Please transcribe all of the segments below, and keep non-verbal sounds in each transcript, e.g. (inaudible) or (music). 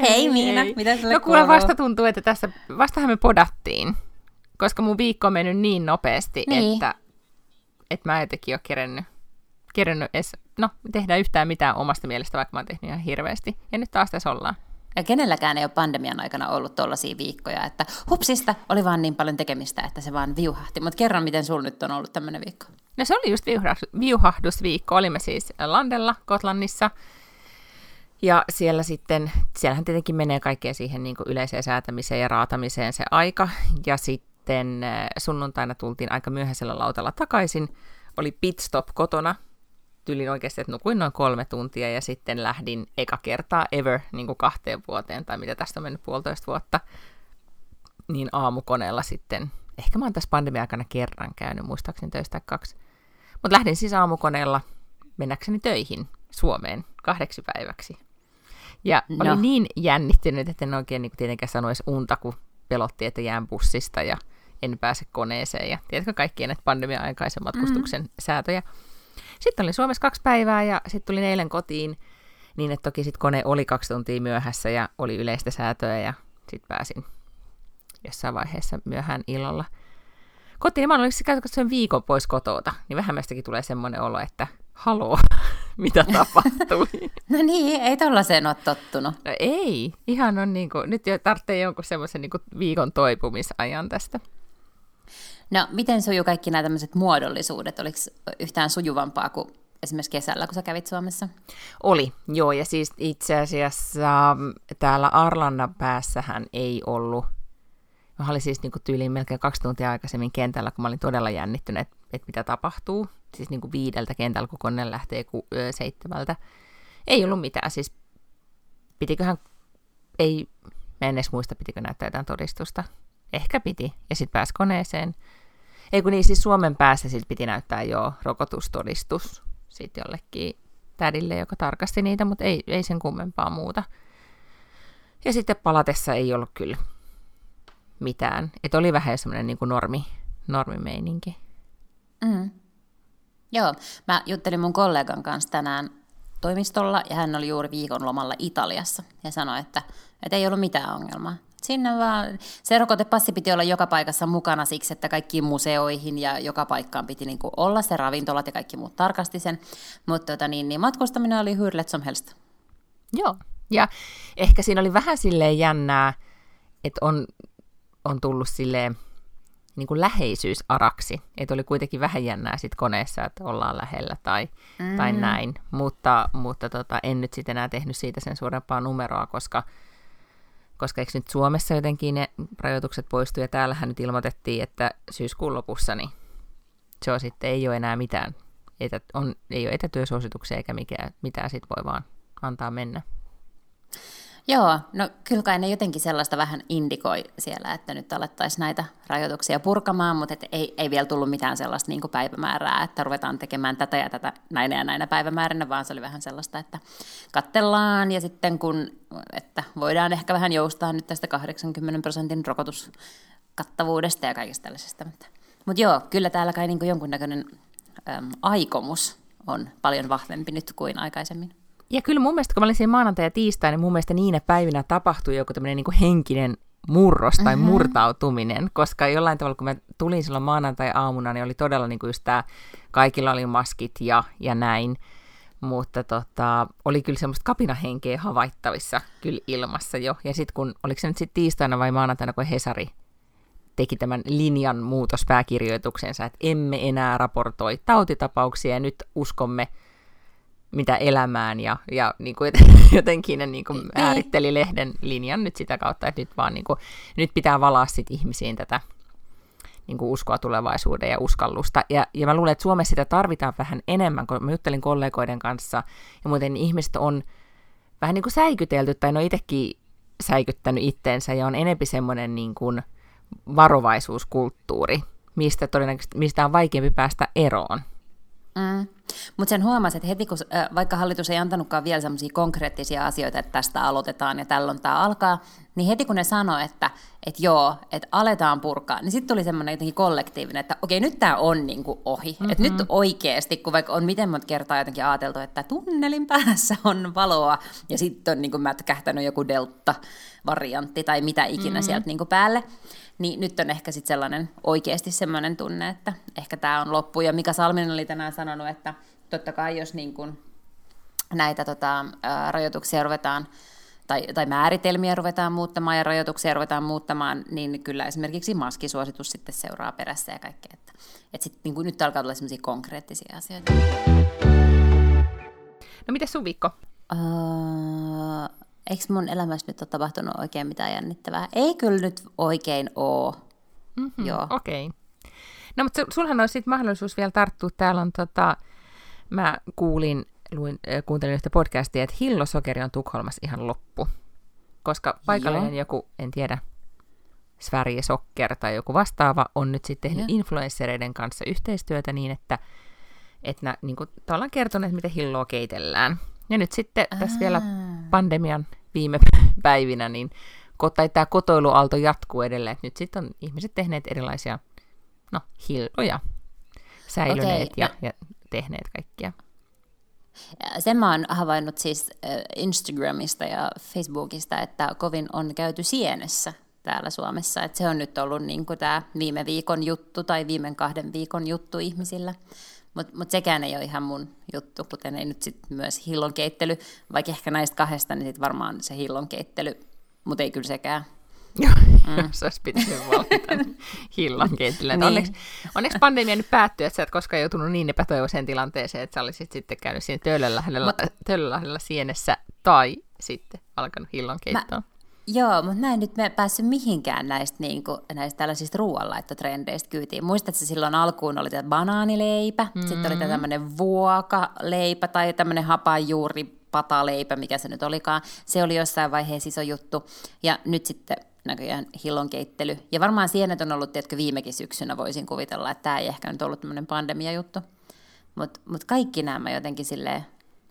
Hei Miina, Hei. mitä sulle No kuule, kuuluu? vasta tuntuu, että tässä, vastahan me podattiin, koska mun viikko on mennyt niin nopeasti, Niin. että, että mä en jotenkin ole kerennyt, kerennyt edes, no, tehdä yhtään mitään omasta mielestä, vaikka mä oon tehnyt ihan hirveästi. Ja nyt taas tässä ollaan. Ja kenelläkään ei ole pandemian aikana ollut tollaisia viikkoja, että hupsista oli vaan niin paljon tekemistä, että se vaan viuhahti. Mutta kerran, miten sulla nyt on ollut tämmöinen viikko? No se oli just viuhahdusviikko. Olimme siis Landella, Kotlannissa. Ja siellä sitten, siellähän tietenkin menee kaikkea siihen niin yleiseen säätämiseen ja raatamiseen se aika. Ja sitten äh, sunnuntaina tultiin aika myöhäisellä lautalla takaisin. Oli pitstop kotona. Tyylin oikeasti, että nukuin noin kolme tuntia ja sitten lähdin eka kertaa ever niin kuin kahteen vuoteen, tai mitä tästä on mennyt puolitoista vuotta, niin aamukoneella sitten. Ehkä mä oon tässä pandemia-aikana kerran käynyt, muistaakseni töistä kaksi. Mutta lähdin siis aamukoneella mennäkseni töihin Suomeen kahdeksi päiväksi. Ja No. olin niin jännittynyt, että en oikein niin tietenkään sano edes unta, kun pelotti, että jään bussista ja en pääse koneeseen. Ja tiedätkö kaikkien näitä pandemia-aikaisen matkustuksen mm. säätöjä. Sitten olin Suomessa kaksi päivää ja sitten tulin eilen kotiin, niin että toki sitten kone oli kaksi tuntia myöhässä ja oli yleistä säätöä ja sitten pääsin jossain vaiheessa myöhään illalla kotiin. Mä olin siis viikon pois kotota, niin vähän meistäkin tulee semmoinen olo, että haloo, (laughs) mitä tapahtui. No niin, ei tollaiseen ole tottunut. No ei, ihan on niinku, nyt jo tarvitsee jonkun semmoisen niinku viikon toipumisajan tästä. No, miten sujuu kaikki nämä tämmöiset muodollisuudet? Oliko yhtään sujuvampaa kuin esimerkiksi kesällä, kun sä kävit Suomessa? Oli, joo, ja siis itse asiassa mm, täällä Arlannan päässähän ei ollut, mä olin siis niinku tyyliin melkein kaksi tuntia aikaisemmin kentällä, kun mä olin todella jännittynyt, että et mitä tapahtuu. Siis niinku viideltä kentällä, kun kone lähtee ku, ö, seitsemältä. Ei ollut mitään, siis pitiköhän, ei, mä en edes muista, pitikö näyttää jotain todistusta. Ehkä piti, ja sitten pääsi koneeseen. Ei kun niin, siis Suomen päässä siis piti näyttää jo rokotustodistus sitten jollekin tädille, joka tarkasti niitä, mutta ei, ei sen kummempaa muuta. Ja sitten palatessa ei ollut kyllä mitään. Että oli vähän semmoinen niin normi, normimeininki. Mm. Joo, mä juttelin mun kollegan kanssa tänään toimistolla ja hän oli juuri viikon lomalla Italiassa ja sanoi, että, että ei ollut mitään ongelmaa. Sinne vaan, se rokotepassi piti olla joka paikassa mukana siksi, että kaikkiin museoihin ja joka paikkaan piti niin kuin olla se ravintolat ja kaikki muut tarkasti sen. Mutta tota, niin, niin matkustaminen oli hur lätt som helst. Joo. Ja ehkä siinä oli vähän silleen jännää, että on, on tullut silleen niin kuin läheisyysaraksi. Että oli kuitenkin vähän jännää sit koneessa, että ollaan lähellä tai, mm. tai näin. Mutta, mutta tota, en nyt sitten enää tehnyt siitä sen suurempaa numeroa, koska, koska eikö nyt Suomessa jotenkin ne rajoitukset poistu ja täällähän nyt ilmoitettiin, että syyskuun lopussa niin se on sitten, ei ole enää mitään, etä, on, ei ole etätyösuosituksia eikä mikään, mitään, sit voi vaan antaa mennä. Joo, no kyllä kai ne jotenkin sellaista vähän indikoi siellä, että nyt alettaisiin näitä rajoituksia purkamaan, mutta et ei, ei vielä tullut mitään sellaista niin päivämäärää, että ruvetaan tekemään tätä ja tätä näinä ja näinä päivämäärinä, vaan se oli vähän sellaista, että kattellaan ja sitten kun, että voidaan ehkä vähän joustaa nyt tästä 80 prosentin rokotuskattavuudesta ja kaikesta tällaisesta. Mutta, mutta joo, kyllä täällä kai niin jonkunnäköinen äm, aikomus on paljon vahvempi nyt kuin aikaisemmin. Ja kyllä mun mielestä, kun mä olin siinä maanantai ja tiistai, niin mun mielestä niinä päivinä tapahtui joku tämmöinen niin henkinen murros tai mm-hmm. murtautuminen, koska jollain tavalla, kun mä tulin silloin maanantai-aamuna, niin oli todella niin kuin just tämä, kaikilla oli maskit ja, ja näin, mutta tota, oli kyllä semmoista kapinahenkeä havaittavissa kyllä ilmassa jo. Ja sitten kun, oliko se nyt sitten tiistaina vai maanantaina, kun Hesari teki tämän linjan muutospääkirjoituksensa, että emme enää raportoi tautitapauksia ja nyt uskomme mitä elämään ja, ja niin kuin (laughs) jotenkin ne niin kuin määritteli lehden linjan nyt sitä kautta, että nyt vaan niin kuin, nyt pitää valaa sit ihmisiin tätä niin kuin uskoa tulevaisuuden ja uskallusta. Ja, ja mä luulen, että Suomessa sitä tarvitaan vähän enemmän, kun mä juttelin kollegoiden kanssa ja muuten ihmiset on vähän niin kuin säikytelty, tai no itsekin säikyttänyt itteensä ja on enempi semmoinen niin kuin varovaisuuskulttuuri, mistä todennäköisesti mistä on vaikeampi päästä eroon. Mm. Mutta sen huomasi, että heti kun, vaikka hallitus ei antanutkaan vielä semmoisia konkreettisia asioita, että tästä aloitetaan ja tällöin tämä alkaa, niin heti kun ne sanoi, että, että joo, että aletaan purkaa, niin sitten tuli semmoinen jotenkin kollektiivinen, että okei, nyt tämä on niinku ohi. Mm-hmm. Että nyt oikeasti, kun vaikka on miten monta kertaa jotenkin ajateltu, että tunnelin päässä on valoa, ja sitten on niinku mätkähtänyt joku delta-variantti tai mitä ikinä mm-hmm. sieltä niinku päälle, niin nyt on ehkä sitten sellainen oikeasti semmoinen tunne, että ehkä tämä on loppu. Ja Mika Salminen oli tänään sanonut, että totta kai jos niin kuin näitä tota, ää, rajoituksia ruvetaan tai, tai määritelmiä ruvetaan muuttamaan ja rajoituksia ruvetaan muuttamaan, niin kyllä esimerkiksi maskisuositus sitten seuraa perässä ja kaikkea. Että, että sit, niin kuin nyt alkaa tulla sellaisia konkreettisia asioita. No miten sun viikko? Uh, eikö mun elämässä nyt ole tapahtunut oikein mitään jännittävää? Ei kyllä nyt oikein oo. Mm-hmm, Joo. Okei. Okay. No mutta sulhan olisi sitten mahdollisuus vielä tarttua. Täällä on tota, mä kuulin, luin, äh, kuuntelin yhtä podcastia, että Hillosokeri on Tukholmassa ihan loppu. Koska paikallinen Joo. joku, en tiedä, Sverige Socker tai joku vastaava on nyt sitten tehnyt influenssereiden kanssa yhteistyötä niin, että, että nämä niin kuin, ollaan kertoneet, miten hilloa keitellään. Ja nyt sitten tässä Aa. vielä pandemian viime (laughs) päivinä, niin tai tämä kotoiluaalto jatkuu edelleen. Nyt sitten on ihmiset tehneet erilaisia no, hilloja, säilyneet okay, ja, ja tehneet kaikkia. Sen mä oon havainnut siis Instagramista ja Facebookista, että kovin on käyty sienessä täällä Suomessa. Että se on nyt ollut niin tämä viime viikon juttu tai viime kahden viikon juttu ihmisillä. Mutta mut sekään ei ole ihan mun juttu, kuten ei nyt sitten myös hillonkeittely, vaikka ehkä näistä kahdesta, niin sitten varmaan se hillonkeittely, mutta ei kyllä sekään. Joo, (laughs) mm. se olisi pitänyt valita (laughs) hillonkeittelyä. niin. onneksi, onneksi pandemia nyt päättyy, että sä et koskaan joutunut niin epätoivoiseen tilanteeseen, että sä olisit sitten käynyt siinä Töölönlahdella sienessä tai sitten alkanut hillonkeittoon. Mä, Joo, mutta näin nyt me päässyt mihinkään näistä, niin kuin, näistä tällaisista ruoanlaittotrendeistä kyytiin. Muistatko silloin alkuun oli tämä banaanileipä, mm-hmm. sitten oli tämä tämmöinen vuokaleipä tai tämmöinen hapajuuri pataleipä, mikä se nyt olikaan. Se oli jossain vaiheessa iso juttu. Ja nyt sitten näköjään hillonkeittely. Ja varmaan sienet on ollut, tiedätkö, viimekin syksynä voisin kuvitella, että tämä ei ehkä nyt ollut tämmöinen pandemia-juttu. Mutta mut kaikki nämä jotenkin silleen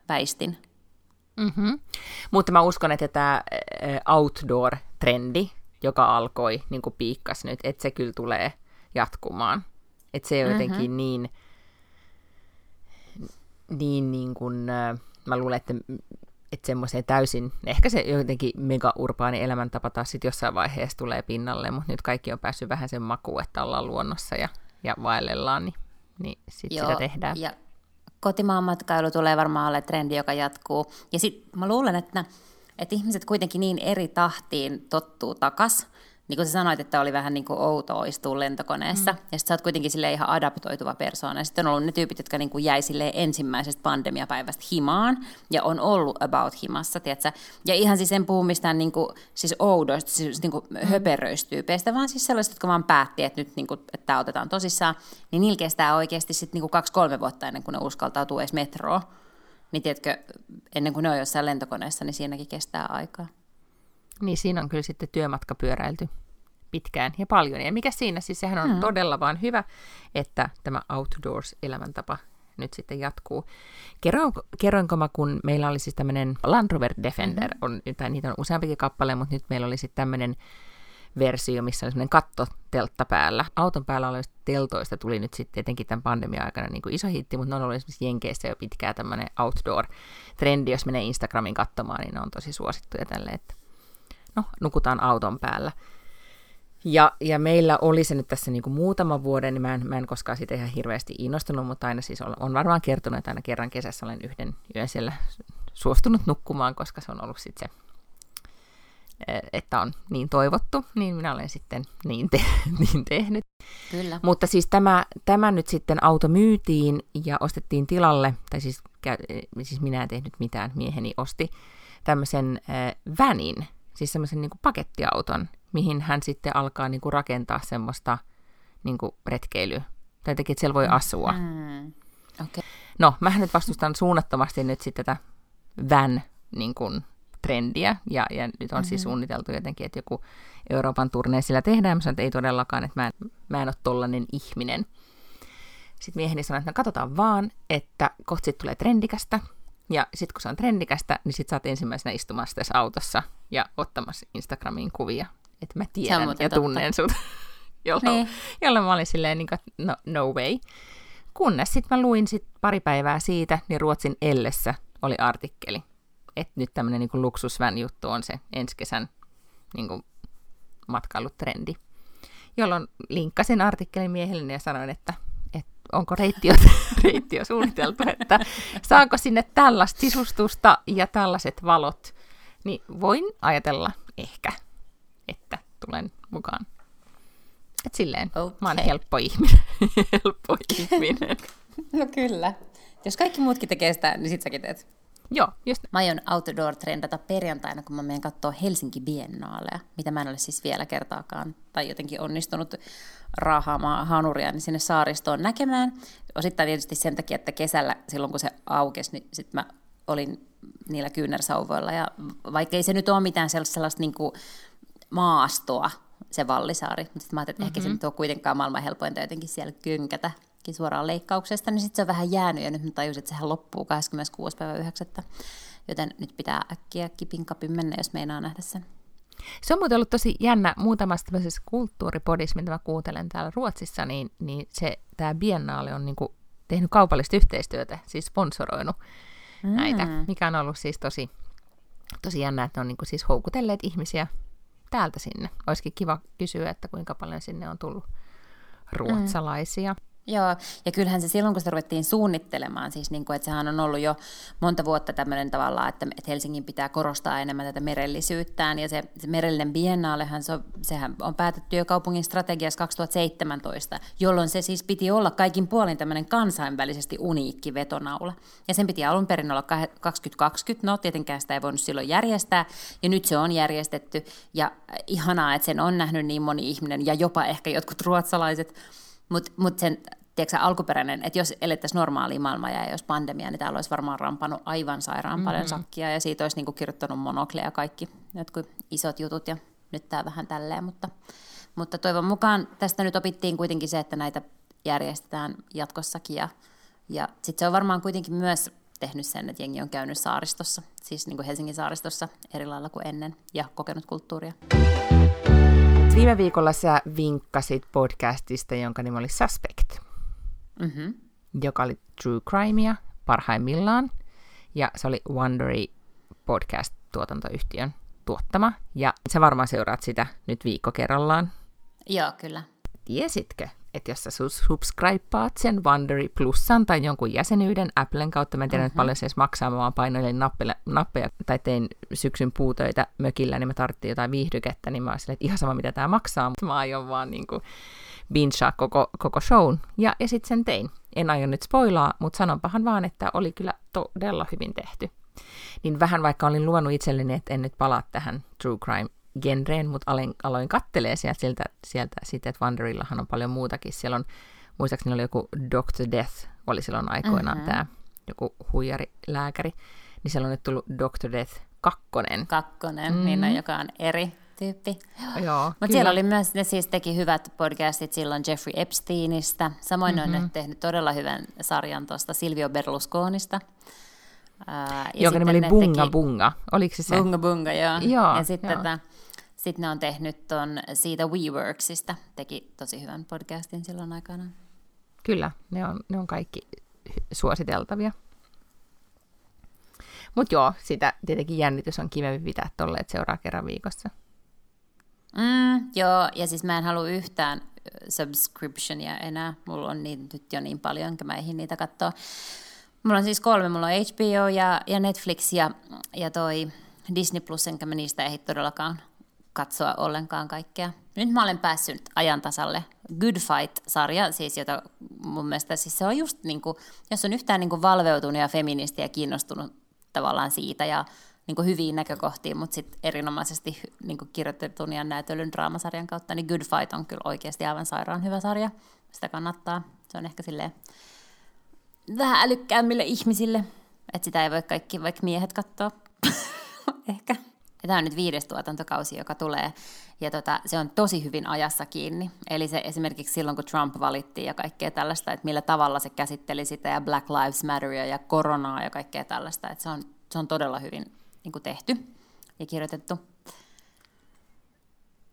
väistin. Mm-hmm. Mutta mä uskon, että tämä outdoor-trendi, joka alkoi niin kuin piikkas nyt, että se kyllä tulee jatkumaan. Että se on mm-hmm. jotenkin niin, niin, niin kuin, mä luulen, että, että semmoiseen täysin, ehkä se jotenkin mega-urbaani elämäntapa taas sitten jossain vaiheessa tulee pinnalle, mutta nyt kaikki on päässyt vähän sen makuun, että ollaan luonnossa ja, ja vaellellaan, niin, niin sitten sitä tehdään. Ja kotimaan matkailu tulee varmaan ole trendi, joka jatkuu. Ja sitten mä luulen, että, että ihmiset kuitenkin niin eri tahtiin tottuu takas, niin kuin sä sanoit, että oli vähän niin kuin outoa istua lentokoneessa, mm. ja sitten sä oot kuitenkin sille ihan adaptoituva persoona. Sitten on ollut ne tyypit, jotka niin kuin jäi sille ensimmäisestä pandemiapäivästä himaan, ja on ollut about himassa, tiedätkö? Ja ihan siis en puhu mistään niin kuin, siis oudoista, siis niin kuin mm. höperöistyypeistä, vaan siis sellaiset, jotka vaan päätti, että nyt niin kuin, että tämä otetaan tosissaan, niin niillä kestää oikeasti sitten niin kuin kaksi-kolme vuotta ennen kuin ne uskaltautuu edes metroon. Niin tiedätkö, ennen kuin ne on jossain lentokoneessa, niin siinäkin kestää aikaa. Niin siinä on kyllä sitten työmatka pyöräilty pitkään ja paljon. Ja mikä siinä, siis sehän on hmm. todella vaan hyvä, että tämä outdoors-elämäntapa nyt sitten jatkuu. Kerroin, kerroinko mä, kun meillä oli siis tämmöinen Land Rover Defender, mm-hmm. on, tai niitä on useampikin kappale, mutta nyt meillä oli sitten tämmöinen versio, missä oli semmoinen kattoteltta päällä. Auton päällä olevista teltoista tuli nyt sitten etenkin tämän pandemian aikana niin kuin iso hitti, mutta ne on ollut esimerkiksi Jenkeissä jo pitkään tämmöinen outdoor-trendi, jos menee Instagramin katsomaan, niin ne on tosi suosittuja tälle, että no, nukutaan auton päällä. Ja, ja meillä oli se nyt tässä niin kuin muutama vuoden, niin mä en, mä en koskaan siitä ihan hirveästi innostunut, mutta aina siis on, on varmaan kertonut, että aina kerran kesässä olen yhden yön siellä suostunut nukkumaan, koska se on ollut sitten se, e, että on niin toivottu, niin minä olen sitten niin, te- (laughs) niin tehnyt. Kyllä. Mutta siis tämä, tämä nyt sitten auto myytiin ja ostettiin tilalle, tai siis, siis minä en tehnyt mitään, mieheni osti tämmöisen äh, vänin, siis semmoisen niin pakettiauton, mihin hän sitten alkaa niin kuin rakentaa semmoista niin kuin retkeilyä. Tai teki, että siellä voi asua. Mm. Okay. No, mä nyt vastustan suunnattomasti nyt sitten tätä van niin kuin, trendiä, ja, ja nyt on mm-hmm. siis suunniteltu jotenkin, että joku Euroopan turne sillä tehdään, mä sanoin, että ei todellakaan, että mä en, mä en ole tollainen ihminen. Sitten mieheni sanoi, että no katsotaan vaan, että kohta tulee trendikästä, ja sitten kun se on trendikästä, niin sä oot ensimmäisenä istumassa tässä autossa ja ottamassa Instagramiin kuvia, että mä tiedän ja totta. tunnen sut. (laughs) jolloin, niin. jolloin mä olin silleen, niin kuin, no, no way. Kunnes sitten mä luin sit pari päivää siitä, niin Ruotsin Ellessä oli artikkeli, että nyt tämmöinen niin luksusvän juttu on se ensi kesän niin kuin, matkailutrendi. Jolloin linkkasin artikkelin miehelle ja sanoin, että onko reitti jo (laughs) suunniteltu, että saanko sinne tällaista sisustusta ja tällaiset valot, niin voin ajatella ehkä, että tulen mukaan. Et silleen, okay. mä oon helppo ihminen. (laughs) helppo ihminen. (laughs) no kyllä. Jos kaikki muutkin tekee sitä, niin sit säkin teet. Joo, just. Mä aion outdoor-trendata perjantaina, kun mä menen katsoa Helsinki Biennaalea, mitä mä en ole siis vielä kertaakaan, tai jotenkin onnistunut raahaamaan hanuria niin sinne saaristoon näkemään. Osittain tietysti sen takia, että kesällä, silloin kun se aukesi, niin sitten mä olin niillä kyynärsauvoilla, ja vaikka ei se nyt ole mitään sellaista, sellaista niin kuin maastoa, se Vallisaari. Mutta sitten mä ajattelin, että mm-hmm. ehkä se mhm. nyt on kuitenkaan maailman helpointa jotenkin siellä kynkätä suoraan leikkauksesta, niin sitten se on vähän jäänyt ja nyt mä tajusin, että sehän loppuu 26. päivä 9. Joten nyt pitää äkkiä kipin kapin mennä, jos meinaa nähdä sen. Se on muuten ollut tosi jännä muutamassa tämmöisessä kulttuuripodissa, mitä mä kuuntelen täällä Ruotsissa, niin, niin se, tämä Biennaali on niinku tehnyt kaupallista yhteistyötä, siis sponsoroinut mm. näitä, mikä on ollut siis tosi, tosi jännä, että ne on niinku siis houkutelleet ihmisiä täältä sinne. Olisikin kiva kysyä, että kuinka paljon sinne on tullut ruotsalaisia. Mm. Joo, ja kyllähän se silloin, kun sitä ruvettiin suunnittelemaan, siis niin kuin, että sehän on ollut jo monta vuotta tämmöinen tavalla, että, että Helsingin pitää korostaa enemmän tätä merellisyyttään, ja se, se merellinen biennaalehan, se sehän on päätetty jo kaupungin strategiassa 2017, jolloin se siis piti olla kaikin puolin tämmöinen kansainvälisesti uniikki vetonaula. Ja sen piti alun perin olla 2020, no tietenkään sitä ei voinut silloin järjestää, ja nyt se on järjestetty, ja ihanaa, että sen on nähnyt niin moni ihminen, ja jopa ehkä jotkut ruotsalaiset, mutta mut sen tiedätkö, alkuperäinen, että jos elettäisiin normaalia maailmaa ja jos pandemia, niin täällä olisi varmaan rampannut aivan sairaan mm-hmm. paljon sakkia ja siitä olisi niin kuin kirjoittanut monoklia ja kaikki jotkut isot jutut ja nyt tämä vähän tälleen, mutta, mutta toivon mukaan tästä nyt opittiin kuitenkin se, että näitä järjestetään jatkossakin ja, ja sitten se on varmaan kuitenkin myös tehnyt sen, että jengi on käynyt saaristossa, siis niin kuin Helsingin saaristossa eri lailla kuin ennen ja kokenut kulttuuria. Viime viikolla sä vinkkasit podcastista, jonka nimi oli Suspect mm-hmm. joka oli True Crimea parhaimmillaan. Ja se oli Wondery podcast-tuotantoyhtiön tuottama. Ja sä varmaan seuraat sitä nyt viikko kerrallaan. Joo, kyllä. Tiesitkö, että jos sä subscribeaat sen Wondery Plusan tai jonkun jäsenyyden Applen kautta, mä en tiedä mm-hmm. paljon se edes maksaa, mä vaan painoilin nappeja, nappeja tai tein syksyn puutöitä mökillä, niin mä tarvittiin jotain viihdykettä, niin mä olin että ihan sama mitä tämä maksaa, mutta mä aion vaan niin kuin binchaa koko, koko shown. Ja, ja sitten sen tein. En aio nyt spoilaa, mutta sanonpahan vaan, että oli kyllä todella hyvin tehty. Niin vähän vaikka olin luvannut itselleni, että en nyt palaa tähän true crime genreen, mutta aloin, aloin kattelee sieltä, sieltä, sieltä sitten, että Wonderillahan on paljon muutakin. Siellä on, muistaakseni oli joku Dr. Death, oli silloin aikoinaan mm-hmm. tämä joku huijarilääkäri, niin siellä on nyt tullut Dr. Death kakkonen. Kakkonen, mm-hmm. niin on, joka on eri tyyppi. Mutta siellä oli myös, ne siis teki hyvät podcastit silloin Jeffrey Epsteinistä. Samoin mm-hmm. on ne tehnyt todella hyvän sarjan tuosta Silvio Berlusconista. Ää, Joka nimi oli Bunga teki, Bunga, oliko se se? Bunga Bunga, joo. joo ja sitten tätä, sit ne on tehnyt ton siitä WeWorksista, teki tosi hyvän podcastin silloin aikana. Kyllä, ne on, ne on kaikki suositeltavia. Mutta joo, sitä tietenkin jännitys on kivempi pitää tolleen, seuraa kerran viikossa. Mm, joo, ja siis mä en halua yhtään subscriptionia enää. Mulla on niitä nyt jo niin paljon, enkä mä eihin niitä katsoa. Mulla on siis kolme. Mulla on HBO ja, ja Netflix ja, ja toi Disney Plus, enkä mä niistä ehdi todellakaan katsoa ollenkaan kaikkea. Nyt mä olen päässyt ajan tasalle. Good Fight-sarja, siis jota mun mielestä siis se on just niin kuin, jos on yhtään niin kuin valveutunut ja feministi ja kiinnostunut tavallaan siitä ja niin hyviin näkökohtiin, mutta sitten erinomaisesti niin kirjoitetun ja näytölyn draamasarjan kautta, niin Good Fight on kyllä oikeasti aivan sairaan hyvä sarja. Sitä kannattaa. Se on ehkä silleen vähän älykkäämmille ihmisille, että sitä ei voi kaikki vaikka miehet katsoa. (laughs) ehkä. Ja tämä on nyt viides tuotantokausi, joka tulee, ja tota, se on tosi hyvin ajassa kiinni. Eli se esimerkiksi silloin, kun Trump valittiin ja kaikkea tällaista, että millä tavalla se käsitteli sitä, ja Black Lives Matteria ja koronaa ja kaikkea tällaista, että se on, se on todella hyvin niin kuin tehty ja kirjoitettu.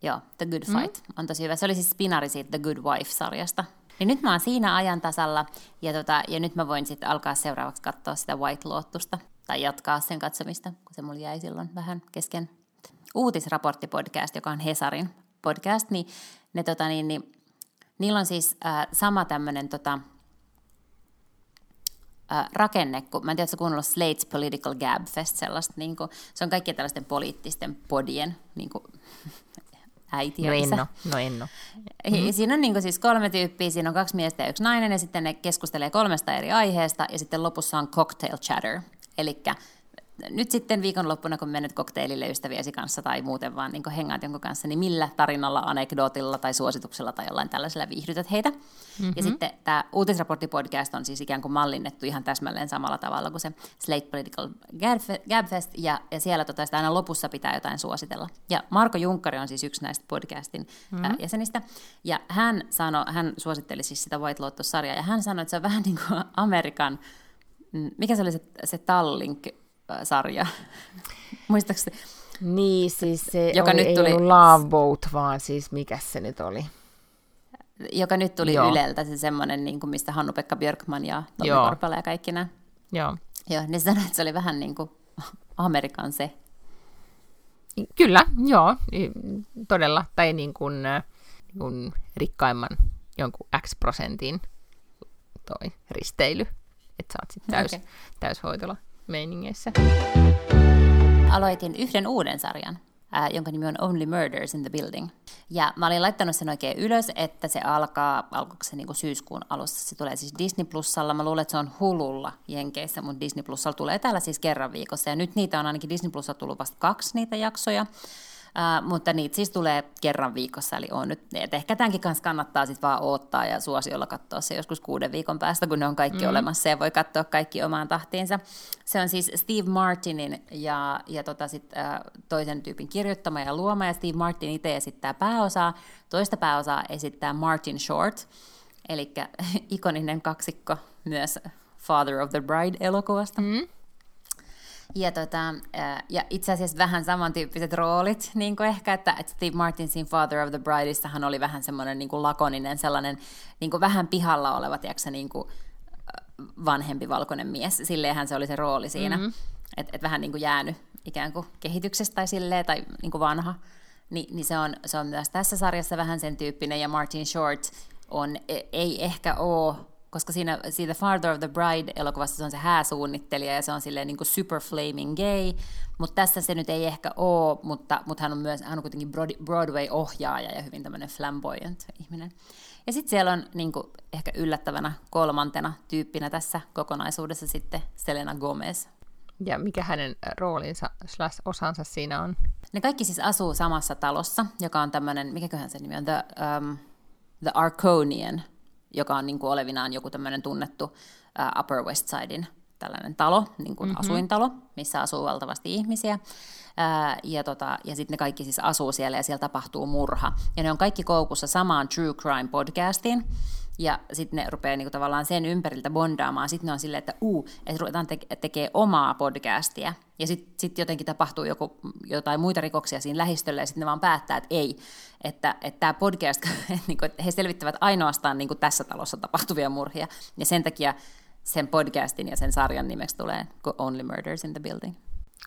Joo, The Good mm. Fight mm. on tosi hyvä. Se oli siis spinari siitä The Good Wife-sarjasta. Niin nyt mä oon siinä ajan tasalla, ja, tota, ja nyt mä voin sitten alkaa seuraavaksi katsoa sitä White Lotusta, tai jatkaa sen katsomista, kun se mulla jäi silloin vähän kesken. Uutisraporttipodcast, joka on Hesarin podcast, niin, ne, tota, niin, niin niillä on siis äh, sama tämmöinen tota, äh, rakenne, kun mä en tiedä, kuunnellut Slate's Political Gab Fest, sellaista, niin kuin, se on kaikkien tällaisten poliittisten podien niin kuin, (laughs) äiti no en no, no en no. Mm-hmm. Siinä on niin siis kolme tyyppiä, siinä on kaksi miestä ja yksi nainen, ja sitten ne keskustelee kolmesta eri aiheesta, ja sitten lopussa on cocktail chatter, eli nyt sitten viikonloppuna, kun menet kokteilille ystäviesi kanssa tai muuten vaan niin hengaat jonkun kanssa, niin millä tarinalla, anekdootilla tai suosituksella tai jollain tällaisella viihdytät heitä. Mm-hmm. Ja sitten tämä uutisraporttipodcast on siis ikään kuin mallinnettu ihan täsmälleen samalla tavalla kuin se Slate Political Gabfest, ja, ja siellä tota, sitä aina lopussa pitää jotain suositella. Ja Marko Junkkari on siis yksi näistä podcastin mm-hmm. ää, jäsenistä, ja hän, sanoi, hän suositteli siis sitä White Lotus-sarjaa, ja hän sanoi, että se on vähän niin kuin Amerikan, mm, mikä se oli se, se Tallink, sarja. (laughs) Muistaakseni? Niin, siis se joka oli, nyt tuli... ei ollut Love Boat, vaan siis mikä se nyt oli? Joka nyt tuli Joo. Yleltä, se semmoinen, niin kuin mistä Hannu-Pekka Björkman ja Tommi Korpela ja kaikki nämä. Joo. Joo, ne sanoivat, että se oli vähän niin kuin Amerikan se. Kyllä, joo, todella. Tai niin kuin, niin kuin rikkaimman jonkun X prosentin toi risteily, että sä oot sitten täys, okay. täyshoitola meiningeissä. Aloitin yhden uuden sarjan, äh, jonka nimi on Only Murders in the Building. Ja mä olin laittanut sen oikein ylös, että se alkaa, alkoiko se niin syyskuun alussa. Se tulee siis Disney Plusalla. Mä luulen, että se on Hululla Jenkeissä, mutta Disney Plusalla tulee täällä siis kerran viikossa. Ja nyt niitä on ainakin Disney Plusalla tullut vasta kaksi niitä jaksoja. Uh, mutta niitä siis tulee kerran viikossa, eli on nyt, et ehkä tämänkin kanssa kannattaa sitten vaan odottaa ja suosiolla katsoa se joskus kuuden viikon päästä, kun ne on kaikki mm. olemassa ja voi katsoa kaikki omaan tahtiinsa. Se on siis Steve Martinin ja, ja tota sit, uh, toisen tyypin kirjoittama ja luoma, ja Steve Martin itse esittää pääosaa, toista pääosaa esittää Martin Short, eli (laughs) ikoninen kaksikko myös Father of the Bride-elokuvasta. Mm. Ja, tota, ja itse asiassa vähän samantyyppiset roolit, (laughs) niin kuin ehkä, että, että Steve Martinsin Father of the Brideissahan oli vähän semmoinen niin kuin lakoninen, sellainen niin kuin vähän pihalla oleva, tiedätkö, niin kuin vanhempi valkoinen mies. Silleenhän se oli se rooli siinä. Mm-hmm. Että et vähän niin kuin jäänyt ikään kuin kehityksestä tai silleen, tai niin kuin vanha. Ni, niin se on, se on myös tässä sarjassa vähän sen tyyppinen, ja Martin Short on, e, ei ehkä ole koska siinä, siitä Father of the Bride-elokuvassa se on se hääsuunnittelija ja se on silleen niin kuin super flaming gay, mutta tässä se nyt ei ehkä ole, mutta, mutta hän on myös hän on kuitenkin Broadway-ohjaaja ja hyvin tämmöinen flamboyant ihminen. Ja sitten siellä on niin kuin, ehkä yllättävänä kolmantena tyyppinä tässä kokonaisuudessa sitten Selena Gomez. Ja mikä hänen roolinsa slash osansa siinä on? Ne kaikki siis asuu samassa talossa, joka on tämmöinen, mikäköhän se nimi on, The, um, the Arconian – joka on niin kuin olevinaan joku tämmöinen tunnettu uh, Upper West Sidein tällainen talo, niin kuin mm-hmm. asuintalo, missä asuu valtavasti ihmisiä. Uh, ja tota, ja sitten ne kaikki siis asuu siellä ja siellä tapahtuu murha. Ja ne on kaikki koukussa samaan True Crime podcastiin. Ja sitten ne rupeaa niinku tavallaan sen ympäriltä bondaamaan. Sitten ne on silleen, että uu, että ruvetaan te- tekee omaa podcastia. Ja sitten sit jotenkin tapahtuu joku, jotain muita rikoksia siinä lähistöllä, ja sitten ne vaan päättää, että ei. Että, tämä podcast, (laughs) niinku, he selvittävät ainoastaan niinku tässä talossa tapahtuvia murhia. Ja sen takia sen podcastin ja sen sarjan nimeksi tulee Only Murders in the Building.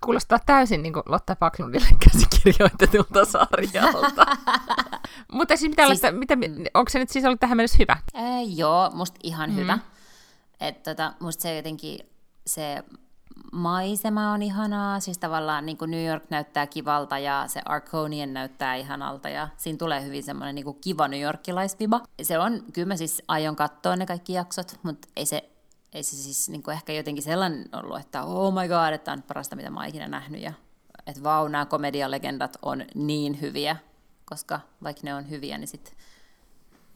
Kuulostaa täysin niin Lotta Paklundille (laughs) käsikirjoitetulta sarjalta. (laughs) Mutta siis mitä, siis, mitä, onko se nyt siis ollut tähän mennessä hyvä? Ää, joo, musta ihan mm. hyvä. Että tota, musta se jotenkin, se maisema on ihanaa, siis tavallaan niin kuin New York näyttää kivalta ja se Arconian näyttää ihanalta ja siinä tulee hyvin semmoinen niin kuin kiva New Yorkilaisviba. Se on, kyllä mä siis aion katsoa ne kaikki jaksot, mutta ei se ei se siis niin kuin ehkä jotenkin sellainen ollut, että oh my god, että on parasta, mitä mä oon ikinä nähnyt. Ja että vau, nämä komedialegendat on niin hyviä, koska vaikka ne on hyviä, niin sit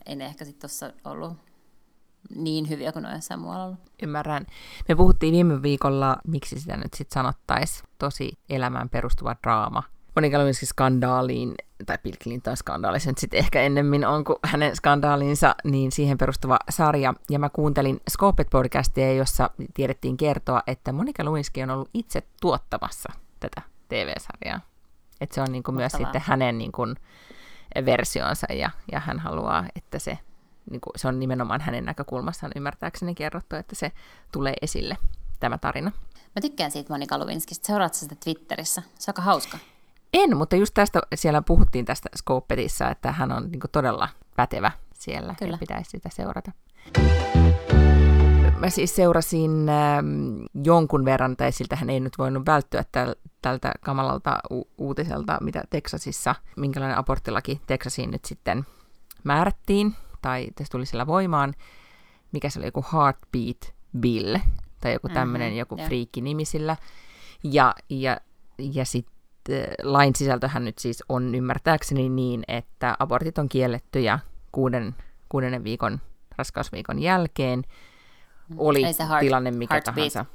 ei ne ehkä sitten tuossa ollut niin hyviä kuin on jossain muualla ollut. Ymmärrän. Me puhuttiin viime viikolla, miksi sitä nyt sitten sanottaisi, tosi elämään perustuva draama. Monika Lewinskin skandaaliin, tai Bill Clinton skandaali, se sitten ehkä ennemmin on kuin hänen skandaalinsa, niin siihen perustuva sarja. Ja mä kuuntelin Scopet podcastia, jossa tiedettiin kertoa, että Monika Lewinsky on ollut itse tuottamassa tätä TV-sarjaa. Että se on niin kuin myös sitten hänen niin kuin versionsa ja, ja hän haluaa, että se, niin kuin, se on nimenomaan hänen näkökulmastaan ymmärtääkseni kerrottu, että se tulee esille, tämä tarina. Mä tykkään siitä Monika Lewinskystä. Seuraatko sitä Twitterissä? Se on aika hauska. En, mutta just tästä siellä puhuttiin tästä Scopetissa, että hän on niin todella pätevä siellä Kyllä. ja pitäisi sitä seurata. Mä siis seurasin ähm, jonkun verran, tai siltähän ei nyt voinut välttyä täl, tältä kamalalta u- uutiselta, mitä Teksasissa, minkälainen aborttilaki Teksasiin nyt sitten määrättiin, tai tässä tuli sillä voimaan, mikä se oli, joku Heartbeat Bill, tai joku tämmöinen, mm-hmm, joku friikki nimisillä. Ja, ja, ja sitten lain sisältöhän nyt siis on ymmärtääkseni niin, että abortit on kiellettyjä kuuden, kuudennen viikon raskausviikon jälkeen, oli Ei se heart, tilanne mikä heartbeat, tahansa.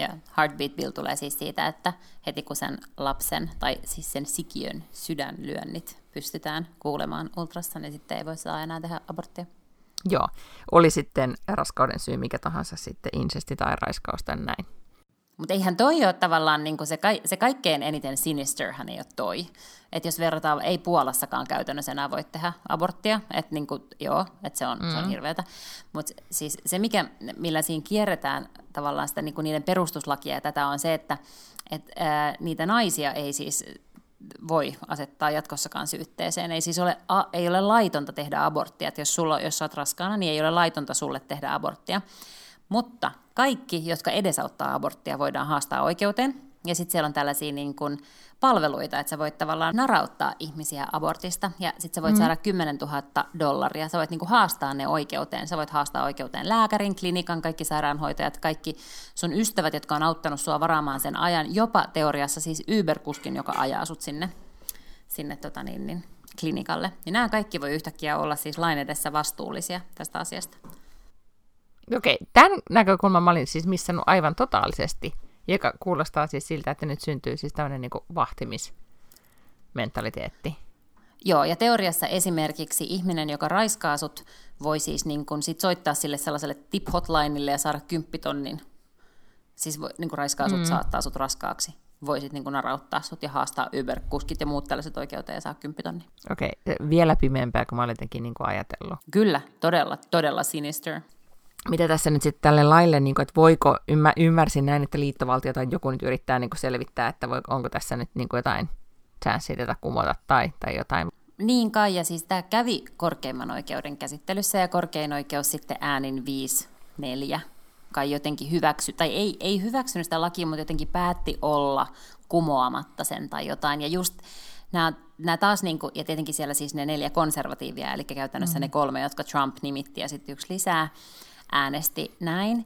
Yeah. Heartbeat bill tulee siis siitä, että heti kun sen lapsen tai siis sen sikiön sydänlyönnit pystytään kuulemaan ultrassa, niin sitten ei voi saa enää tehdä aborttia. Joo, oli sitten raskauden syy mikä tahansa sitten insesti tai raiskaus tai näin. Mutta eihän toi ole tavallaan niin se, ka- se kaikkein eniten sinisterhän ei ole toi. Että jos verrataan, ei Puolassakaan käytännössä enää voi tehdä aborttia, että niin kuin, joo, että se on, mm. se on hirveätä. Mutta siis se, mikä, millä siinä kierretään tavallaan sitä niin kuin niiden perustuslakia ja tätä on se, että et, ää, niitä naisia ei siis voi asettaa jatkossakaan syytteeseen. Ei siis ole, a, ei ole laitonta tehdä aborttia, että jos, sulla, jos sä oot raskaana, niin ei ole laitonta sulle tehdä aborttia. Mutta kaikki, jotka edesauttaa aborttia, voidaan haastaa oikeuteen. Ja sitten siellä on tällaisia niin kun palveluita, että sä voit tavallaan narauttaa ihmisiä abortista ja sitten sä voit mm. saada 10 000 dollaria. Sä voit niin haastaa ne oikeuteen. Sä voit haastaa oikeuteen lääkärin, klinikan, kaikki sairaanhoitajat, kaikki sun ystävät, jotka on auttanut sua varaamaan sen ajan. Jopa teoriassa siis Uber-kuskin, joka ajaa sut sinne, sinne tota niin, niin, klinikalle. Niin nämä kaikki voi yhtäkkiä olla siis lain edessä vastuullisia tästä asiasta. Okei, tämän näkökulman mä olin siis missannut aivan totaalisesti, joka kuulostaa siis siltä, että nyt syntyy siis tämmöinen niin vahtimismentaliteetti. Joo, ja teoriassa esimerkiksi ihminen, joka raiskaa sut, voi siis niin kun sit soittaa sille sellaiselle tip-hotlineille ja saada kymppitonnin. Siis voi, niin raiskaa sut, mm. saattaa sut raskaaksi. Voisit niin narauttaa sut ja haastaa Uber-kuskit ja muut tällaiset oikeuteen ja saa kymppitonni. Okei, okay. vielä pimeämpää kuin mä olin niin ajatellut. Kyllä, todella, todella sinister mitä tässä nyt sitten tälle laille, niin kuin, että voiko, ymmär, ymmärsin näin, että liittovaltio tai joku nyt yrittää niin kuin selvittää, että voi, onko tässä nyt niin kuin jotain chanssiä tätä kumota tai, tai jotain. Niin kai, ja siis tämä kävi korkeimman oikeuden käsittelyssä ja korkein oikeus sitten äänin 5-4 kai jotenkin hyväksy, tai ei, ei hyväksynyt sitä lakia, mutta jotenkin päätti olla kumoamatta sen tai jotain. Ja just nämä, nämä taas, niin kuin, ja tietenkin siellä siis ne neljä konservatiivia, eli käytännössä mm. ne kolme, jotka Trump nimitti ja sitten yksi lisää, äänesti näin.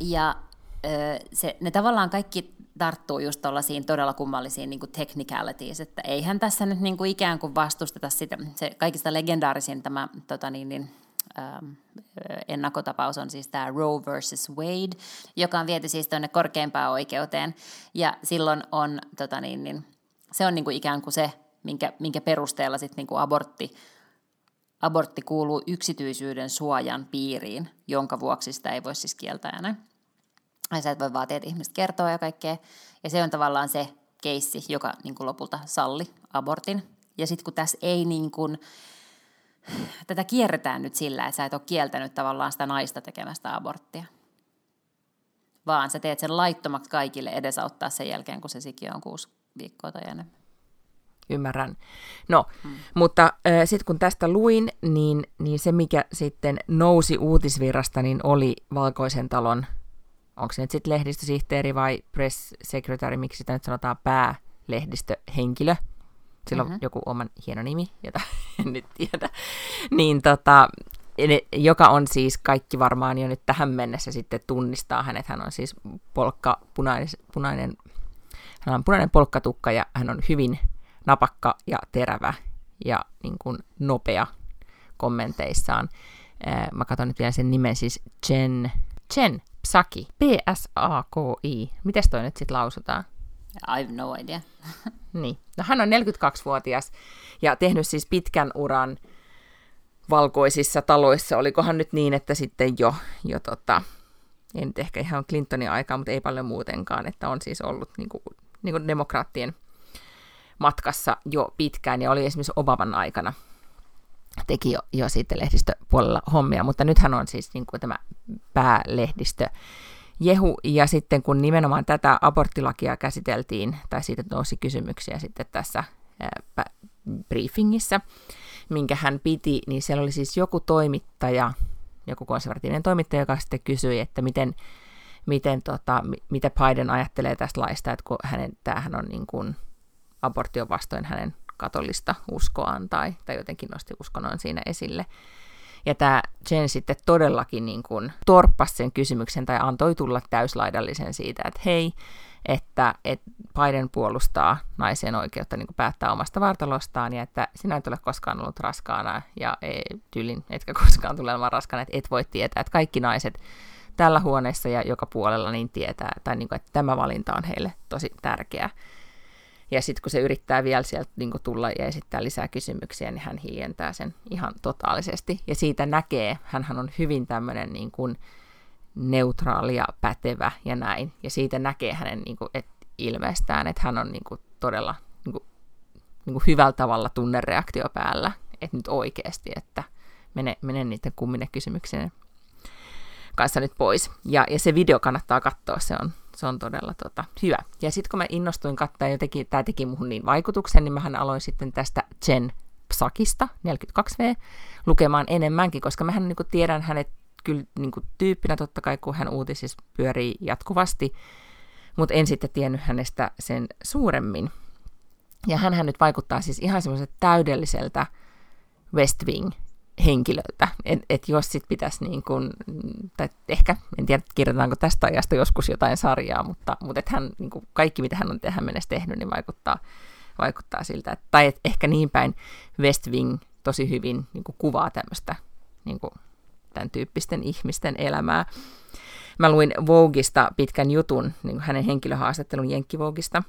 Ja se, ne tavallaan kaikki tarttuu just tuollaisiin todella kummallisiin niin technicalities, että eihän tässä nyt niin kuin ikään kuin vastusteta sitä. Se kaikista legendaarisin tämä tota niin, niin, ähm, ennakkotapaus on siis tämä Roe versus Wade, joka on viety siis tuonne korkeimpaan oikeuteen. Ja silloin on, tota niin, niin, se on niin kuin ikään kuin se, minkä, minkä perusteella sitten niin abortti abortti kuuluu yksityisyyden suojan piiriin, jonka vuoksi sitä ei voi siis kieltää enää. Ja sä et voi vaatia, että ihmiset kertoo ja kaikkea. Ja se on tavallaan se keissi, joka niin kuin lopulta salli abortin. Ja sitten kun tässä ei niin kuin, tätä kierretään nyt sillä, että sä et ole kieltänyt tavallaan sitä naista tekemästä aborttia. Vaan sä teet sen laittomaksi kaikille edesauttaa sen jälkeen, kun se sikiö on kuusi viikkoa tai enemmän ymmärrän. No, hmm. mutta äh, sitten kun tästä luin, niin, niin se mikä sitten nousi uutisvirrasta, niin oli Valkoisen talon, onko se nyt sitten lehdistösihteeri vai press secretary, miksi sitä nyt sanotaan päälehdistöhenkilö, sillä on mm-hmm. joku oman hieno nimi, jota (laughs) en nyt tiedä, niin tota, joka on siis kaikki varmaan jo nyt tähän mennessä sitten tunnistaa hänet. Hän on siis polkka, punainen, punainen, hän on punainen polkkatukka ja hän on hyvin napakka ja terävä ja niin kuin nopea kommenteissaan, Mä katson nyt vielä sen nimen, siis Jen, Jen Psaki, P-S-A-K-I. Mites toi nyt sitten lausutaan? I have no idea. (laughs) niin. No, hän on 42-vuotias ja tehnyt siis pitkän uran valkoisissa taloissa. Olikohan nyt niin, että sitten jo, jo tota, ei nyt ehkä ihan Clintonin aikaa, mutta ei paljon muutenkaan, että on siis ollut niin kuin, niin kuin demokraattien matkassa jo pitkään ja oli esimerkiksi Obaman aikana. Teki jo, jo sitten lehdistöpuolella hommia, mutta nythän on siis niin kuin tämä päälehdistö Jehu, ja sitten kun nimenomaan tätä aborttilakia käsiteltiin, tai siitä nousi kysymyksiä sitten tässä ää, briefingissä, minkä hän piti, niin siellä oli siis joku toimittaja, joku konservatiivinen toimittaja, joka sitten kysyi, että miten, miten tota, mitä Biden ajattelee tästä laista, että kun hänen, tämähän on niin kuin, abortti on vastoin hänen katolista uskoaan tai, tai jotenkin nosti uskonnon siinä esille. Ja tämä Jen sitten todellakin niin kuin torppasi sen kysymyksen tai antoi tulla täyslaidallisen siitä, että hei, että, että Biden puolustaa naisen oikeutta niin kuin päättää omasta vartalostaan ja että sinä et ole koskaan ollut raskaana ja ei, tyylin, etkä koskaan tule olemaan raskaana, että et voi tietää, että kaikki naiset tällä huoneessa ja joka puolella niin tietää, tai niin kuin, että tämä valinta on heille tosi tärkeä. Ja sitten kun se yrittää vielä sieltä niin tulla ja esittää lisää kysymyksiä, niin hän hiljentää sen ihan totaalisesti. Ja siitä näkee, hän on hyvin tämmöinen niin kuin neutraali ja pätevä ja näin. Ja siitä näkee hänen niin kuin, et ilmeestään, että hän on niin kuin, todella niin kuin, niin kuin hyvällä tavalla tunnereaktio päällä. Että nyt oikeasti, että mene, mene niiden kummine kysymyksien kanssa nyt pois. Ja, ja se video kannattaa katsoa, se on, se on todella tota, hyvä. Ja sitten kun mä innostuin katsoa, ja teki, tämä teki muhun niin vaikutuksen, niin mähän aloin sitten tästä Jen Psakista, 42V, lukemaan enemmänkin, koska mähän niin kuin tiedän hänet kyllä niin kuin tyyppinä totta kai, kun hän uutisissa pyörii jatkuvasti, mutta en sitten tiennyt hänestä sen suuremmin. Ja hän nyt vaikuttaa siis ihan semmoiselta täydelliseltä West Wing henkilöltä. Että et jos sit pitäisi niin kuin, tai ehkä, en tiedä kirjoitetaanko tästä ajasta joskus jotain sarjaa, mutta, mutta et hän, niin kuin kaikki mitä hän on tähän mennessä tehnyt, niin vaikuttaa, vaikuttaa siltä. Et, tai et ehkä niin päin West Wing tosi hyvin niin kuvaa tämmöistä niin tämän tyyppisten ihmisten elämää. Mä luin Vogueista pitkän jutun, niin hänen henkilöhaastattelun Jenkki Vogueista,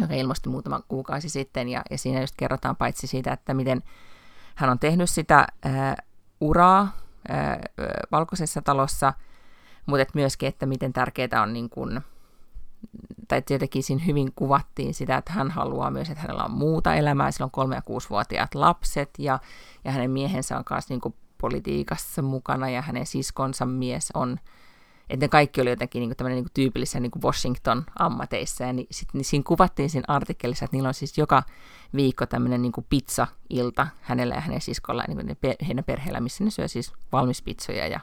joka ilmestyi muutama kuukausi sitten, ja, ja siinä just kerrotaan paitsi siitä, että miten hän on tehnyt sitä ää, uraa ää, valkoisessa talossa, mutta et myöskin, että miten tärkeää on niin kun, tai tietenkin siinä hyvin kuvattiin sitä, että hän haluaa myös, että hänellä on muuta elämää, sillä on kolme- ja kuusivuotiaat lapset, ja, ja hänen miehensä on myös niin politiikassa mukana, ja hänen siskonsa mies on että ne kaikki oli jotenkin niin kuin, niin tyypillisiä niin Washington-ammateissa. Ja niin, sit, niin siinä kuvattiin siinä artikkelissa, että niillä on siis joka viikko tämmöinen niin pizza-ilta hänellä ja hänen siskolla, niin heidän perheellä, missä ne syö siis valmispitsoja ja,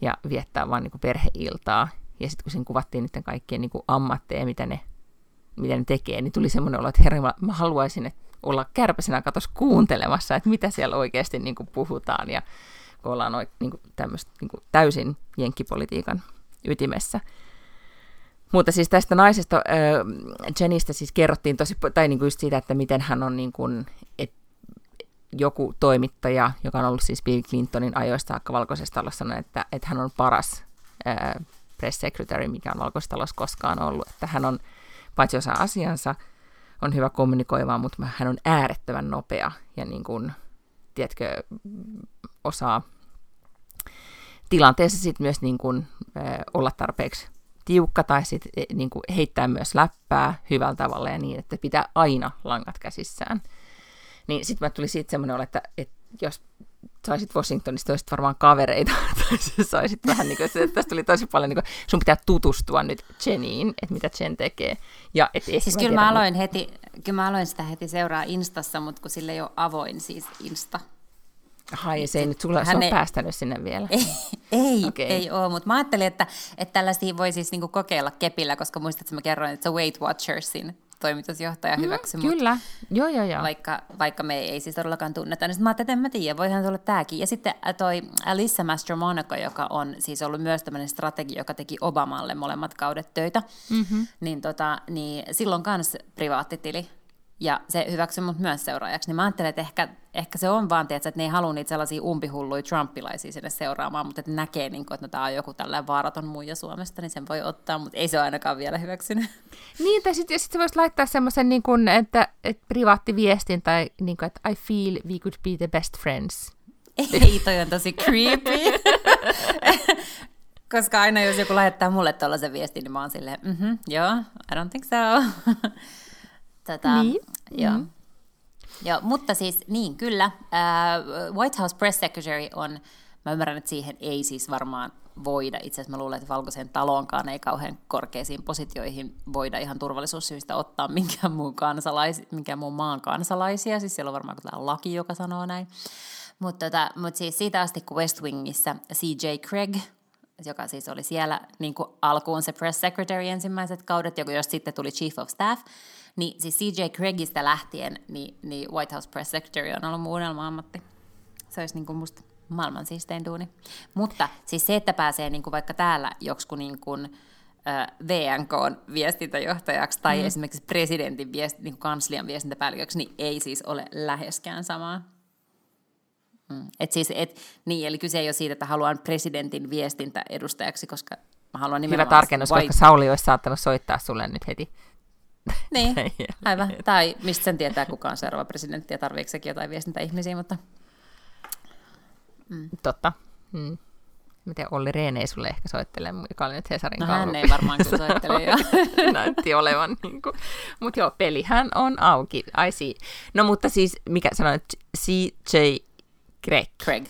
ja viettää vaan niin perheiltaa. Ja sitten kun siinä kuvattiin niiden kaikkien niin ammatteja, mitä ne, mitä ne tekee, niin tuli semmoinen olo, että herra, mä, mä haluaisin että olla kärpäsenä katos kuuntelemassa, että mitä siellä oikeasti niin puhutaan. Ja, ollaan noin, niin kuin, tämmöistä, niin kuin, täysin jenkkipolitiikan ytimessä. Mutta siis tästä naisesta, äh, Jenistä siis kerrottiin tosi, tai niin kuin just siitä, että miten hän on niin kuin, et, joku toimittaja, joka on ollut siis Bill Clintonin ajoista saakka valkoisessa talossa, sanoi, että, että hän on paras äh, press secretary, mikä on valkoisessa talossa koskaan ollut. Että hän on, paitsi osaa asiansa, on hyvä kommunikoimaan, mutta hän on äärettömän nopea ja niin kuin, tiedätkö, osaa tilanteessa sitten myös niin kuin, olla tarpeeksi tiukka tai sitten niin kuin heittää myös läppää hyvällä tavalla ja niin, että pitää aina langat käsissään. Niin sitten mä tuli siitä semmoinen että, että jos saisit Washingtonista, olisit varmaan kavereita, (laughs) tai saisit vähän niin kuin, että tästä tuli tosi paljon, niin kuin, sun pitää tutustua nyt Jeniin, että mitä Jen tekee. Ja, et siis mä kyllä mä, aloin heti, kyllä mä aloin sitä heti seuraa Instassa, mutta kun sille ei ole avoin siis Insta, Hai, se ei nyt sulla Hän ei... päästänyt sinne vielä. Ei, ei, okay. ei ole, mutta mä ajattelin, että, että tällaisia voi siis niinku kokeilla kepillä, koska muistatko mä kerroin, että se Weight Watchersin toimitusjohtaja mm, hyväksy Kyllä, joo joo joo. Vaikka, vaikka me ei siis todellakaan tunneta, niin mä ajattelin, että en mä tiedä, voihan se olla tämäkin. Ja sitten toi Alissa Master Monaco, joka on siis ollut myös tämmöinen strategi, joka teki Obamalle molemmat kaudet töitä, mm-hmm. niin, tota, niin silloin kanssa privaattitili ja se hyväksyi mut myös seuraajaksi. Niin mä ajattelen, että ehkä, ehkä se on vaan, tietysti, että ne ei halua niitä sellaisia umpihulluja trumpilaisia sinne seuraamaan, mutta että näkee, niin kuin, että no, tämä on joku tällainen vaaraton muija Suomesta, niin sen voi ottaa, mutta ei se ole ainakaan vielä hyväksynyt. Niin, tai sitten sit voisi laittaa semmoisen, niin kuin, että, että privaattiviestin tai niin kuin, että I feel we could be the best friends. Ei, toi on tosi creepy. (laughs) Koska aina jos joku lähettää mulle tuollaisen viestin, niin mä oon silleen, mm-hmm, joo, I don't think so. Tätä, niin. Joo. Mm. joo. Mutta siis, niin kyllä, uh, White House Press Secretary on, mä ymmärrän, että siihen ei siis varmaan voida. Itse asiassa mä luulen, että valkoiseen taloonkaan ei kauhean korkeisiin positioihin voida ihan turvallisuussyistä ottaa minkään muun, kansalais, minkään muun maan kansalaisia. Siis siellä on varmaan laki, joka sanoo näin. Mutta tota, mut siis siitä asti, kun West Wingissä CJ Craig, joka siis oli siellä niin kuin alkuun se press secretary ensimmäiset kaudet, joka jos sitten tuli chief of staff, niin siis CJ Craigista lähtien, niin, niin White House press secretary on ollut mun unelma-ammatti. Se olisi niin kuin musta maailman siistein duuni. Mutta siis se, että pääsee niin kuin vaikka täällä joksikin niin kuin, VNK viestintäjohtajaksi tai mm. esimerkiksi presidentin viest, niin kanslian viestintäpäälliköksi, niin ei siis ole läheskään samaa. Mm. Et siis, et, niin, eli kyse ei ole siitä, että haluan presidentin viestintäedustajaksi, koska mä haluan nimenomaan... Hyvä tarkennus, vai... koska Sauli olisi saattanut soittaa sulle nyt heti. (laughs) Niin, aivan. (laughs) Tai mistä sen tietää, kuka on seuraava presidentti ja tarviiko sekin jotain viestintäihmisiä, mutta... Mm. Totta. Mm. Miten Olli Reene ei sulle ehkä soittele, joka oli nyt Hesarin No hän ei varmaan kyllä (laughs) soittele jo. Näytti olevan. Niin. Mutta joo, pelihän on auki. I see. No mutta siis, mikä sanoit, CJ Craig. Craig.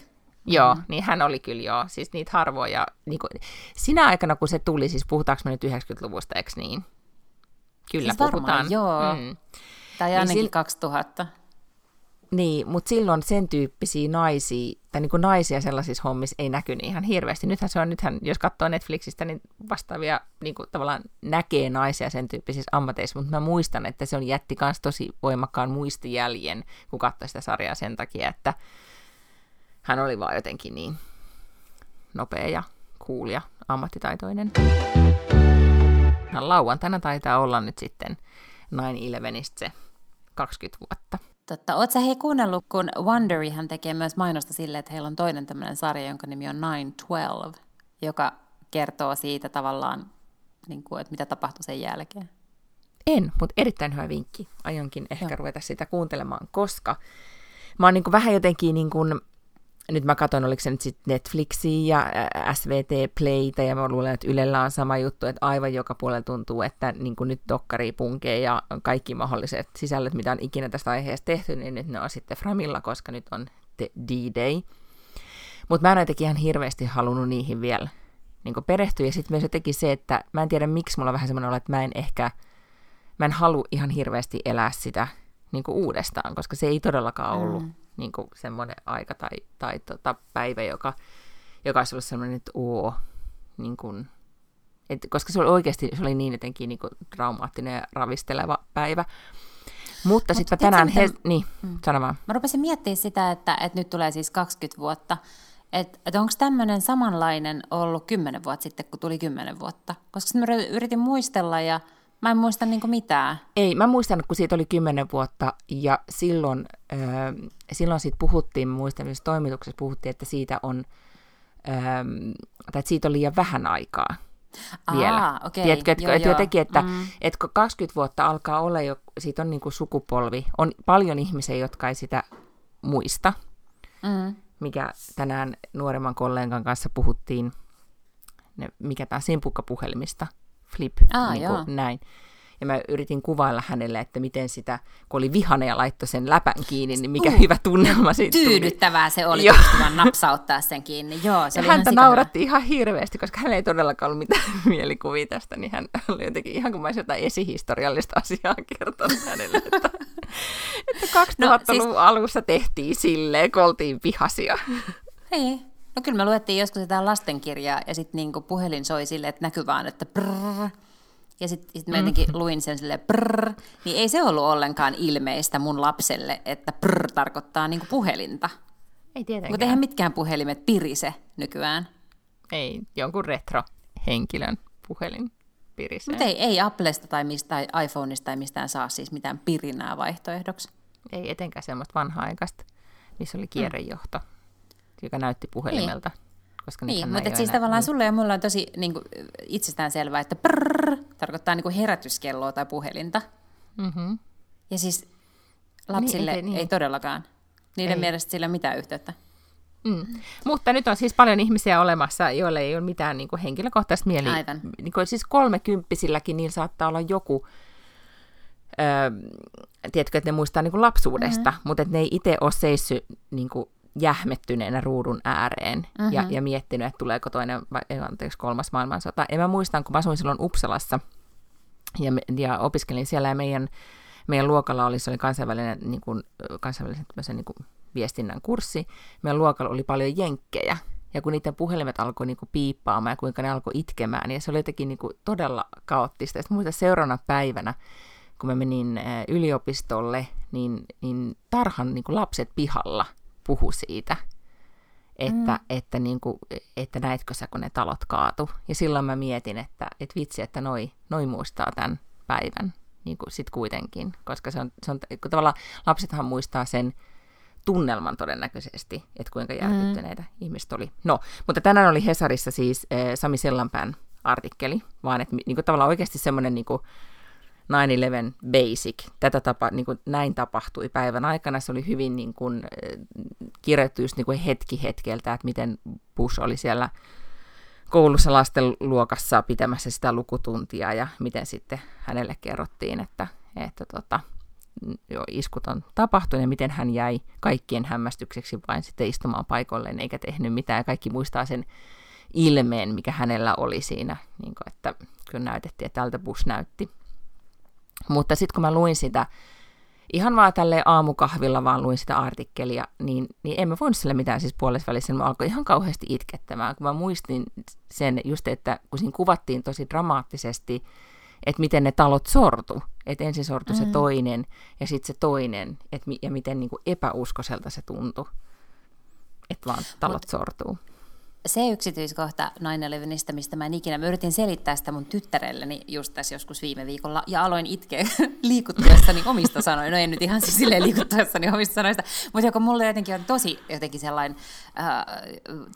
Joo, mm. niin hän oli kyllä joo, siis niitä harvoja. Niin kuin, sinä aikana, kun se tuli, siis puhutaanko me nyt 90-luvusta, eikö niin? Kyllä siis puhutaan. Varmaan, joo. Mm. Tai ainakin niin 2000. Niin, mutta silloin sen tyyppisiä naisia, tai niin kuin naisia sellaisissa hommissa ei näkynyt ihan hirveästi. Nythän se on, nythän, jos katsoo Netflixistä, niin vastaavia niin kuin tavallaan näkee naisia sen tyyppisissä ammateissa, mutta mä muistan, että se on jätti myös tosi voimakkaan muistijäljen, kun katsoi sitä sarjaa sen takia, että hän oli vaan jotenkin niin nopea ja cool ja ammattitaitoinen. Lauantaina taitaa olla nyt sitten 9-11 se 20 vuotta. Totta. Oletko hei kuunnellut, kun Wonderihan tekee myös mainosta sille, että heillä on toinen tämmöinen sarja, jonka nimi on 912, joka kertoo siitä tavallaan, niin kuin, että mitä tapahtui sen jälkeen. En, mutta erittäin hyvä vinkki. Aionkin ehkä Joo. ruveta sitä kuuntelemaan, koska mä oon niin kuin vähän jotenkin niin kuin nyt mä katson, oliko se nyt sitten Netflixiä ja SVT Playtä, ja mä luulen, että Ylellä on sama juttu, että aivan joka puolella tuntuu, että niin kuin nyt dokkari punkee ja kaikki mahdolliset sisällöt, mitä on ikinä tästä aiheesta tehty, niin nyt ne on sitten Framilla, koska nyt on D-Day. Mutta mä en jotenkin ihan hirveästi halunnut niihin vielä niin perehtyä, ja sitten myös jotenkin se, että mä en tiedä miksi mulla on vähän semmoinen olo, että mä en ehkä, mä en halua ihan hirveästi elää sitä niin uudestaan, koska se ei todellakaan ollut mm niin kuin semmoinen aika tai, tai tota päivä, joka, joka olisi ollut semmoinen, että oo, niin kuin, et, koska se oli oikeasti se oli niin jotenkin niin kuin traumaattinen ja ravisteleva päivä. Mutta Mut sitten tänään, he, niin, mm. sano vaan. Mä rupesin miettimään sitä, että, että nyt tulee siis 20 vuotta, että, että onko tämmöinen samanlainen ollut 10 vuotta sitten, kun tuli 10 vuotta? Koska mä yritin muistella ja Mä en muista niin mitään. Ei, mä muistan, kun siitä oli kymmenen vuotta ja silloin, äh, silloin siitä puhuttiin, muistan myös toimituksessa puhuttiin, että siitä on, äh, tai että siitä on liian vähän aikaa vielä. Aa, okay. Tiedätkö, että, joo, että jotenkin, että, mm. että kun 20 vuotta alkaa olla jo, siitä on niin kuin sukupolvi, on paljon ihmisiä, jotka ei sitä muista, mm. mikä tänään nuoremman kollegan kanssa puhuttiin, ne, mikä tämä simpukkapuhelimista, flip, Aa, niin kuin näin. Ja mä yritin kuvailla hänelle, että miten sitä, kun oli vihane ja laittoi sen läpän kiinni, niin mikä uh, hyvä tunnelma siitä Tyydyttävää tuli. se oli, pystyvän napsauttaa sen kiinni. Joo, se ja oli häntä ihan nauratti ihan hirveästi, koska hän ei todellakaan ollut mitään (laughs) mielikuvia tästä, niin hän oli jotenkin ihan kuin mä olisin jotain esihistoriallista asiaa (laughs) kertonut hänelle, että, että 2000-luvun no, siis... alussa tehtiin silleen, kun oltiin vihasia. Ei, No kyllä me luettiin joskus sitä lastenkirjaa ja sitten niinku puhelin soi silleen, että näkyy vaan, että brrr. Ja sitten sit mä jotenkin mm. luin sen silleen brrr, niin ei se ollut ollenkaan ilmeistä mun lapselle, että brrr tarkoittaa niinku puhelinta. Ei tietenkään. Mutta eihän mitkään puhelimet pirise nykyään. Ei, jonkun retro-henkilön puhelin. pirisee. Mutta ei, ei Applesta tai mistään iPhoneista tai mistään saa siis mitään pirinää vaihtoehdoksi. Ei etenkään semmoista vanha-aikaista, missä oli kierrejohto, mm. Joka näytti puhelimelta. Niin. Koska niin, mutta siis tavallaan sulle ja mulle on tosi niin kuin, itsestään selvää, että prrrr, tarkoittaa niin kuin herätyskelloa tai puhelinta. Mm-hmm. Ja siis lapsille niin, ei, niin. ei todellakaan. Niiden ei. mielestä sillä mitään yhteyttä. Mm. Mutta nyt on siis paljon ihmisiä olemassa, joille ei ole mitään niin kuin henkilökohtaista mieli. Aivan. Niin kuin, siis kolmekymppisilläkin niillä saattaa olla joku, öö, tiedätkö, että ne muistaa niin kuin lapsuudesta, mm-hmm. mutta että ne ei itse ole seissyt niin kuin jähmettyneenä ruudun ääreen mm-hmm. ja, ja miettinyt, että tuleeko toinen, anteeksi, kolmas maailmansota. Ja mä muistan, kun mä asuin silloin Uppsalassa ja, ja opiskelin siellä ja meidän, meidän luokalla oli, se oli kansainvälinen, niin kuin, kansainvälisen niin kuin viestinnän kurssi. Meidän luokalla oli paljon jenkkejä, ja kun niiden puhelimet alkoi niin kuin piippaamaan ja kuinka ne alkoi itkemään, niin se oli jotenkin niin kuin todella kaoottista. Sitten muista seuraavana päivänä, kun mä menin yliopistolle, niin, niin tarhan niin kuin lapset pihalla puhu siitä, että, mm. että, niin kuin, että näetkö sä, kun ne talot kaatu. Ja silloin mä mietin, että, että vitsi, että noi, noi muistaa tämän päivän niin kuin sit kuitenkin, koska se on, se on tavallaan lapsethan muistaa sen tunnelman todennäköisesti, että kuinka järkyttyneitä mm. ihmiset oli. No, mutta tänään oli Hesarissa siis äh, Sami Sellanpään artikkeli, vaan että niin kuin, tavallaan oikeasti semmoinen niin 9-11 basic. Tätä tapa, niin kuin, näin tapahtui päivän aikana. Se oli hyvin niin kuin, kirjoittu just niin kuin hetki hetkeltä, että miten Bush oli siellä koulussa lasten luokassa pitämässä sitä lukutuntia ja miten sitten hänelle kerrottiin, että, että tota, jo iskut on tapahtunut ja miten hän jäi kaikkien hämmästykseksi vain sitten istumaan paikoilleen eikä tehnyt mitään. Ja kaikki muistaa sen ilmeen, mikä hänellä oli siinä, niin kuin, että kyllä näytettiin, että tältä bus näytti. Mutta sitten kun mä luin sitä, ihan vaan tälle aamukahvilla vaan luin sitä artikkelia, niin, niin en mä voinut sille mitään siis puolessa välissä. Mä alkoin ihan kauheasti itkettämään, kun mä muistin sen just, että kun siinä kuvattiin tosi dramaattisesti, että miten ne talot sortu. Että ensin sortu mm. se toinen ja sitten se toinen, et, ja miten niin kuin epäuskoiselta se tuntui, että vaan talot Mut, sortuu se yksityiskohta 9 mistä mä en ikinä, mä yritin selittää sitä mun tyttärelleni just tässä joskus viime viikolla, ja aloin itkeä (laughs) liikuttuessani omista sanoista, no en nyt ihan siis silleen liikuttuessani omista sanoista, mutta joka mulle jotenkin on tosi jotenkin sellainen, äh,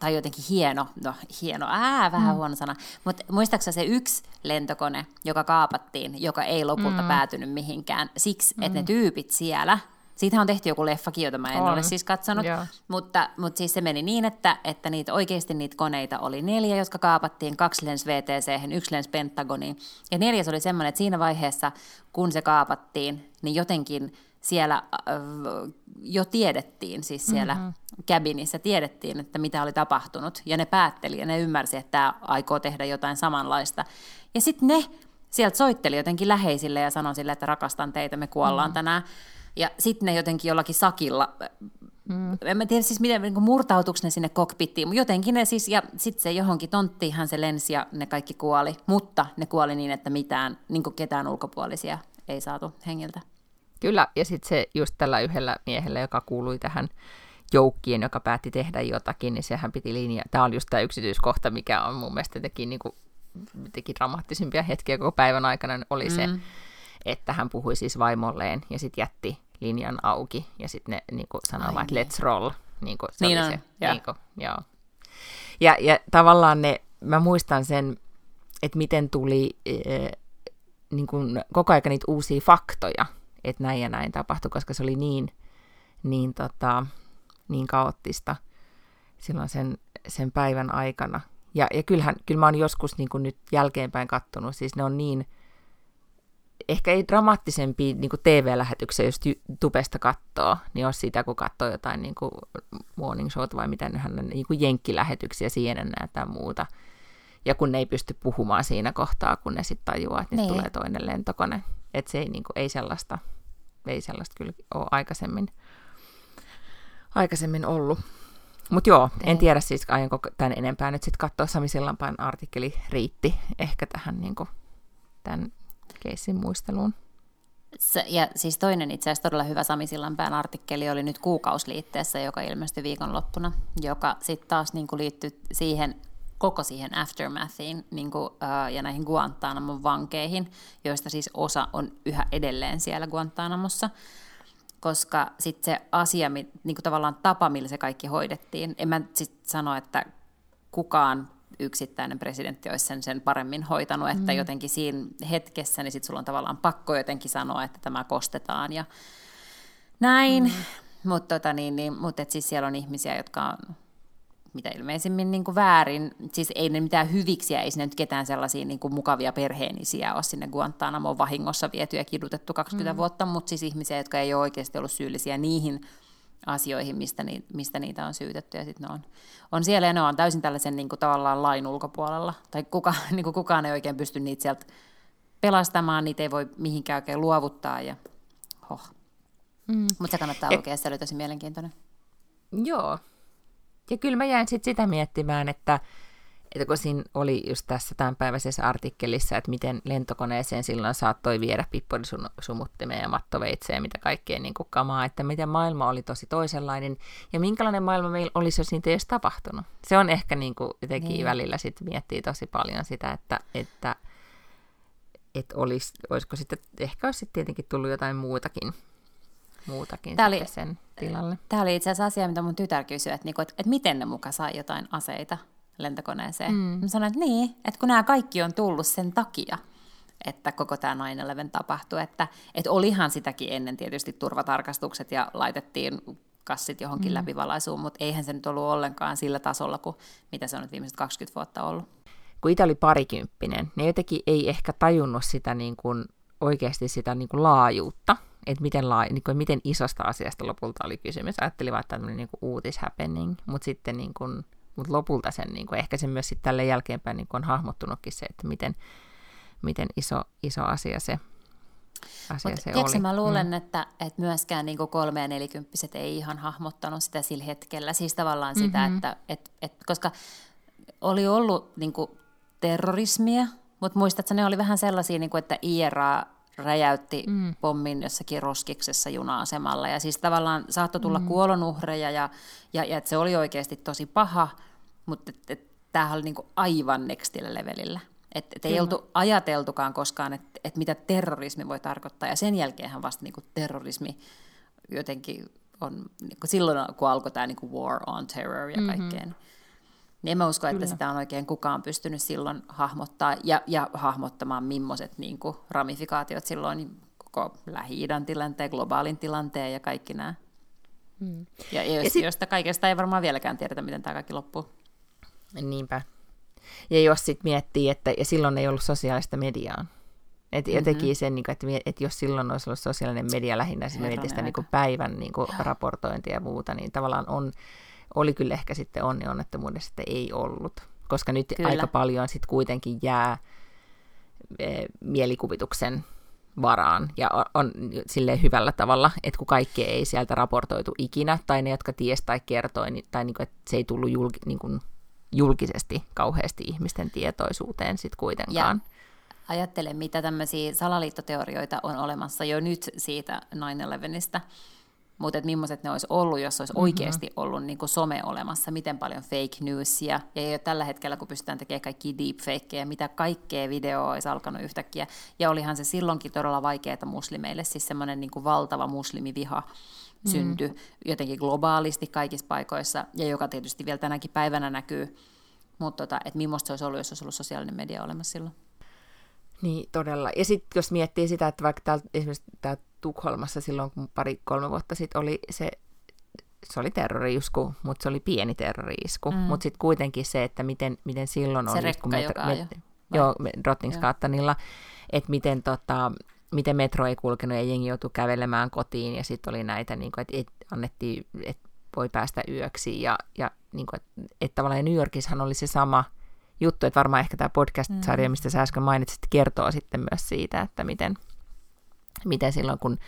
tai jotenkin hieno, no hieno, ää, vähän mm. huono sana, mutta muistaaksä se yksi lentokone, joka kaapattiin, joka ei lopulta mm. päätynyt mihinkään, siksi, mm. että ne tyypit siellä, Siitähän on tehty joku leffakin, jota mä en on. ole siis katsonut, mutta, mutta siis se meni niin, että, että niitä, oikeasti niitä koneita oli neljä, jotka kaapattiin, kaksi lens VTC, yksi lens Pentagoniin. Ja neljäs oli semmoinen, että siinä vaiheessa, kun se kaapattiin, niin jotenkin siellä äh, jo tiedettiin, siis siellä mm-hmm. cabinissa tiedettiin, että mitä oli tapahtunut. Ja ne päätteli ja ne ymmärsi, että tämä aikoo tehdä jotain samanlaista. Ja sitten ne sieltä soitteli jotenkin läheisille ja sanoi sille, että rakastan teitä, me kuollaan mm. tänään. Ja sitten ne jotenkin jollakin sakilla, mm. en mä tiedä siis miten, niin murtautuiko ne sinne kokpittiin, mutta jotenkin ne siis, ja sitten se johonkin tonttiinhan se lensi ja ne kaikki kuoli, mutta ne kuoli niin, että mitään, niin ketään ulkopuolisia ei saatu hengiltä. Kyllä, ja sitten se just tällä yhdellä miehellä, joka kuului tähän joukkien, joka päätti tehdä jotakin, niin sehän piti linja. Tämä oli just tämä yksityiskohta, mikä on mun mielestä teki, niin kuin, teki dramaattisimpia hetkiä koko päivän aikana, oli mm. se, että hän puhui siis vaimolleen ja sitten jätti linjan auki ja sitten ne niin sanoi vaan, että let's roll. Niin, kuin, se niin oli on, se, ja. Niin kuin, joo. Ja, ja tavallaan ne, mä muistan sen, että miten tuli äh, niin kuin, koko ajan niitä uusia faktoja, että näin ja näin tapahtui, koska se oli niin, niin, tota, niin kaoottista silloin sen, sen päivän aikana. Ja, ja kyllähän, kyllä mä oon joskus niin kuin nyt jälkeenpäin kattonut, siis ne on niin ehkä ei dramaattisempi niin TV-lähetyksiä, jos tubesta katsoo, niin jos sitä, kun katsoo jotain niin kuin morning showta vai mitä hän niin kuin jenkkilähetyksiä CNN tai muuta. Ja kun ne ei pysty puhumaan siinä kohtaa, kun ne sitten tajuaa, että nyt niin. tulee toinen lentokone. Että se ei, niin kuin, ei, sellaista, ei sellaista kyllä ole aikaisemmin, aikaisemmin ollut. Mutta joo, en niin. tiedä siis aionko tämän enempää nyt sitten katsoa Sami Sillanpään artikkeli riitti ehkä tähän niin kuin, tämän keissin muisteluun. Se, ja siis toinen itse asiassa todella hyvä Sami Sillanpään artikkeli oli nyt kuukausliitteessä, joka ilmestyi viikonloppuna, joka sitten taas niin liittyy siihen koko siihen aftermathiin niin kuin, äh, ja näihin Guantanamon vankeihin, joista siis osa on yhä edelleen siellä Guantanamossa, koska sitten se asia, niin kuin tavallaan tapa, millä se kaikki hoidettiin, en mä sitten sano, että kukaan yksittäinen presidentti olisi sen, sen paremmin hoitanut, että mm. jotenkin siinä hetkessä, niin sitten sulla on tavallaan pakko jotenkin sanoa, että tämä kostetaan ja näin, mm. mutta tota, niin, niin, mut siis siellä on ihmisiä, jotka on mitä ilmeisimmin niin kuin väärin, siis ei ne mitään hyviksiä, ei sinne nyt ketään sellaisia niin kuin mukavia perheenisiä ole sinne Guantanamoon vahingossa viety ja kidutettu 20 mm. vuotta, mutta siis ihmisiä, jotka ei ole oikeasti ollut syyllisiä niihin asioihin, mistä, ni, mistä niitä on syytetty, ja sitten ne on, on siellä, ja ne on täysin tällaisen niin kuin, tavallaan lain ulkopuolella, tai kuka, (laughs) niin kuin kukaan ei oikein pysty niitä sieltä pelastamaan, niitä ei voi mihinkään oikein luovuttaa, ja hoh. Mm. Mutta se kannattaa lukea, se oli tosi mielenkiintoinen. Joo, ja kyllä mä jäin sit sitä miettimään, että, että kun siinä oli just tässä tämänpäiväisessä artikkelissa, että miten lentokoneeseen silloin saattoi viedä pipporisumuttimeen ja mattoveitseen, mitä kaikkea niin kuin kamaa, että miten maailma oli tosi toisenlainen ja minkälainen maailma meillä olisi, jos niitä ei edes tapahtunut. Se on ehkä niin kuin jotenkin niin. välillä sit miettii tosi paljon sitä, että, että, että olisi, olisiko sitten, ehkä olisi sitten tietenkin tullut jotain muutakin muutakin tämä oli, sen tilalle. Tämä oli itse asiassa asia, mitä mun tytär kysyi, että, niinku, että, että miten ne muka sai jotain aseita lentokoneeseen. Mm. Mä sanoin, että niin, että kun nämä kaikki on tullut sen takia, että koko tämä 9-11 tapahtui, että, että olihan sitäkin ennen tietysti turvatarkastukset ja laitettiin kassit johonkin mm. läpivalaisuun, mutta eihän se nyt ollut ollenkaan sillä tasolla kuin mitä se on nyt viimeiset 20 vuotta ollut. Kun itse oli parikymppinen, niin jotenkin ei ehkä tajunnut sitä niin kuin, oikeasti sitä niin kuin laajuutta, että miten, laa, niin kuin, miten isosta asiasta lopulta oli kysymys. Ajattelin vaan, että tämmöinen niin uutishappening, mutta sitten niin kuin, mut lopulta sen, niin kuin, ehkä se myös sitten tälle jälkeenpäin niin on hahmottunutkin se, että miten, miten iso, iso asia se, asia Mut, se tiedätkö, oli. mä luulen, mm. että, että myöskään niin kolme- ja nelikymppiset ei ihan hahmottanut sitä sillä hetkellä. Siis tavallaan mm-hmm. sitä, että, että, että koska oli ollut niin kuin, terrorismia, mutta muistatko, ne oli vähän sellaisia, niin kuin, että IRA räjäytti mm. pommin jossakin roskiksessa juna-asemalla. Ja siis tavallaan saattoi tulla mm. kuolonuhreja ja, ja, ja että se oli oikeasti tosi paha, mutta et, et, tämähän oli niinku aivan nextillä levelillä. Että et ei oltu ajateltukaan koskaan, että et mitä terrorismi voi tarkoittaa. Ja sen jälkeenhän vasta niinku terrorismi jotenkin on, niinku silloin kun alkoi tämä niinku war on terror ja mm-hmm. kaikkeen. Mm-hmm niin en mä usko, että sitä on oikein kukaan pystynyt silloin hahmottaa ja, ja hahmottamaan, millaiset niin kuin, ramifikaatiot silloin koko Lähi-idän tilanteen, globaalin tilanteen ja kaikki nämä. Hmm. Ja, jos, ja sit... josta kaikesta ei varmaan vieläkään tiedetä, miten tämä kaikki loppuu. Niinpä. Ja jos sitten miettii, että ja silloin ei ollut sosiaalista mediaa, et mm-hmm. jotenkin sen, niin kuin, että, että jos silloin olisi ollut sosiaalinen media lähinnä, siis miettii sitä niin kuin päivän niin kuin, raportointia ja muuta, niin tavallaan on, oli kyllä ehkä sitten onni onnettomuudessa, että ei ollut. Koska nyt kyllä. aika paljon sitten kuitenkin jää e, mielikuvituksen varaan ja on, on sille hyvällä tavalla, että kun kaikki ei sieltä raportoitu ikinä, tai ne, jotka ties tai kertoi, niin, tai niin kuin, että se ei tullut julki, niin kuin, julkisesti kauheasti ihmisten tietoisuuteen sitten kuitenkaan. Ja ajattele, mitä tämmöisiä salaliittoteorioita on olemassa jo nyt siitä 9-11, mutta että millaiset ne olisi ollut, jos olisi mm-hmm. oikeasti ollut niin kuin some olemassa, miten paljon fake newsia, ja ei ole tällä hetkellä, kun pystytään tekemään kaikki deepfakeja, mitä kaikkea videoa olisi alkanut yhtäkkiä, ja olihan se silloinkin todella vaikeaa muslimeille, siis semmoinen niin kuin valtava muslimiviha mm. syntyi jotenkin globaalisti kaikissa paikoissa, ja joka tietysti vielä tänäkin päivänä näkyy, mutta tota, että millaista se olisi ollut, jos olisi ollut sosiaalinen media olemassa silloin. Niin, todella. Ja sitten jos miettii sitä, että vaikka täällä, esimerkiksi täällä Tukholmassa silloin, kun pari-kolme vuotta sitten oli se, se oli terroriisku, mutta se oli pieni terroriisku. Mm. Mutta sitten kuitenkin se, että miten, miten silloin se oli... Rekka, kun metro, met, jo. Joo, Rottingskattanilla, että miten, tota, miten metro ei kulkenut ja jengi joutui kävelemään kotiin ja sitten oli näitä, niin kuin, että et annettiin, että voi päästä yöksi ja, ja niin kuin, että, että tavallaan New Yorkissahan oli se sama juttu, että varmaan ehkä tämä podcast-sarja, mm. mistä sä äsken mainitsit, kertoo sitten myös siitä, että miten, miten silloin, kun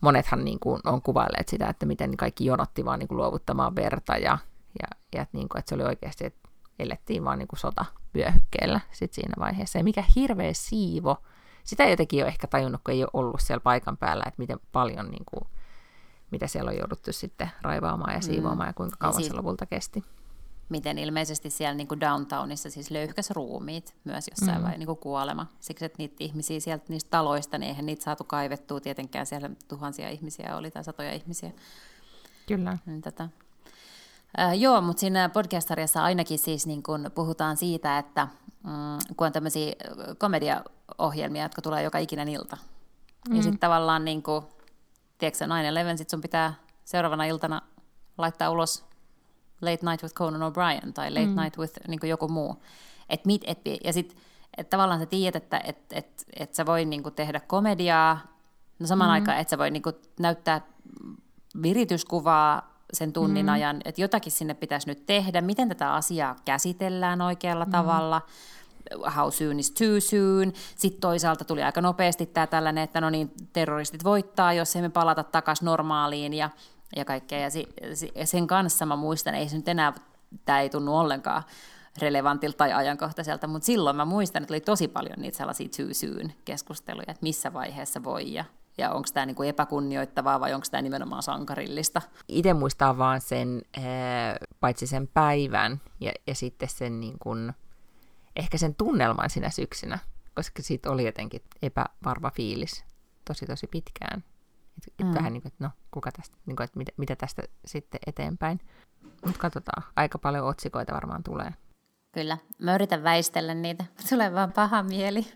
monethan niin kuin on kuvailleet sitä, että miten kaikki jonotti vaan niin kuin luovuttamaan verta ja, ja, ja että, niin kuin, että se oli oikeasti, että elettiin vaan niin kuin sotavyöhykkeellä sit siinä vaiheessa. Ja mikä hirveä siivo, sitä jotenkin ole ehkä tajunnut, kun ei ole ollut siellä paikan päällä, että miten paljon, niin kuin, mitä siellä on jouduttu sitten raivaamaan ja mm. siivoamaan mm. ja kuinka kauan ja se lopulta kesti. miten ilmeisesti siellä niin kuin downtownissa siis löyhkäs ruumiit myös jossain mm. vai niin kuin kuolema. Siksi, että niitä ihmisiä sieltä niistä taloista, niin eihän niitä saatu kaivettua tietenkään. Siellä tuhansia ihmisiä oli tai satoja ihmisiä. Kyllä. Niin tätä. Äh, joo, mutta siinä podcast-sarjassa ainakin siis niin kun puhutaan siitä, että mm, kun on tämmöisiä komediaohjelmia, jotka tulee joka ikinen ilta. Mm. Ja sitten tavallaan, niin kuin, tiedätkö 9-11, sit sun pitää seuraavana iltana laittaa ulos Late Night with Conan O'Brien tai Late mm. Night with niin joku muu. Et mit, et, ja sitten et tavallaan sä tiedät, että et, et, et sä voi niin tehdä komediaa, no saman mm. aikaan, että sä voi niin näyttää virityskuvaa sen tunnin mm. ajan, että jotakin sinne pitäisi nyt tehdä, miten tätä asiaa käsitellään oikealla mm. tavalla, how soon is too soon. Sitten toisaalta tuli aika nopeasti tämä tällainen, että no niin, terroristit voittaa, jos emme palata takaisin normaaliin ja, ja kaikkea. Ja, si, ja sen kanssa mä muistan, ei se nyt enää, tämä ei tunnu ollenkaan relevantilta tai ajankohtaiselta, mutta silloin mä muistan, että oli tosi paljon niitä sellaisia too soon keskusteluja, että missä vaiheessa voi ja ja onko tämä niinku epäkunnioittavaa vai onko tämä nimenomaan sankarillista? Itse muistaa vaan sen, eh, paitsi sen päivän ja, ja sitten sen niin kuin, ehkä sen tunnelman sinä syksynä, koska siitä oli jotenkin epävarma fiilis tosi tosi pitkään. Et, et mm. Vähän niin kuin, että no, kuka tästä, niin kuin, että mitä, mitä tästä sitten eteenpäin. Mutta katsotaan, aika paljon otsikoita varmaan tulee. Kyllä, mä yritän väistellä niitä. Tulee vaan paha mieli.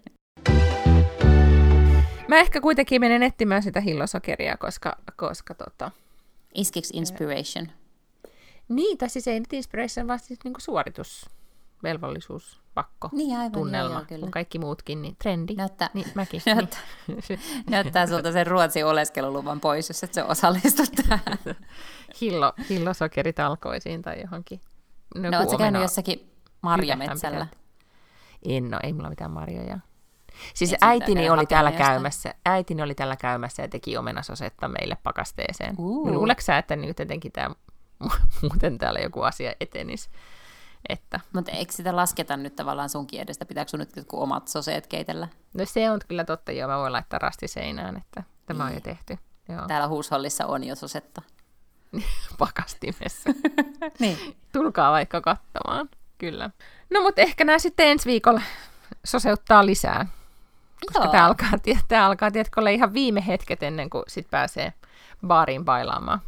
Mä ehkä kuitenkin menen etsimään sitä hillosokeria, koska, koska tota... Iskiks inspiration? Niin, tai siis ei nyt inspiration, vaan siis niinku suoritus, velvollisuus, pakko, niin, aivan, tunnelma, joo, joo, kyllä. kun kaikki muutkin, niin trendi, näyttää, niin mäkin. (laughs) näyttää, niin. (laughs) näyttää sulta sen Ruotsin oleskeluluvan pois, jos et se osallistu tähän. Hillo, hillosokeritalkoisiin tai johonkin. No, no ootko käynyt jossakin marjametsällä? En no, ei mulla mitään marjoja. Siis Et äitini oli täällä jostain. käymässä, äitini oli täällä käymässä ja teki omenasosetta meille pakasteeseen. Uh. Luuleeko sä, että nyt jotenkin tämä, muuten täällä joku asia etenisi? Että. Mutta eikö sitä lasketa nyt tavallaan sunkin edestä? Pitääkö sun nyt jotkut omat soseet keitellä? No se on kyllä totta, joo. Mä voin laittaa rasti seinään, että tämä niin. on jo niin. tehty. Joo. Täällä huushollissa on jo sosetta. (laughs) Pakastimessa. (laughs) niin. Tulkaa vaikka katsomaan, kyllä. No mutta ehkä nämä sitten ensi viikolla soseuttaa lisää. Koska tämä alkaa, tämä alkaa tiedätkö, olla ihan viime hetket ennen kuin sit pääsee baariin bailaamaan.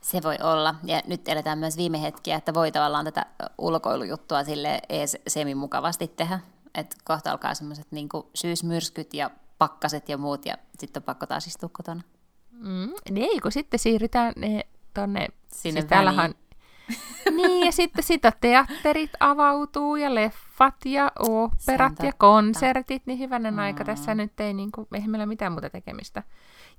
Se voi olla. Ja nyt eletään myös viime hetkiä, että voi tavallaan tätä ulkoilujuttua sille ees semi-mukavasti tehdä. Että kohta alkaa semmoiset niin syysmyrskyt ja pakkaset ja muut, ja sitten on pakko taas istua kotona. Mm, niin, kun sitten siirrytään ne tonne... Sinne siis väliin. (laughs) niin, ja sitten sitä teatterit avautuu ja leffat ja operat ja konsertit, niin hyvänen mm. aika. Tässä nyt ei, niin kuin, eihän meillä mitään muuta tekemistä.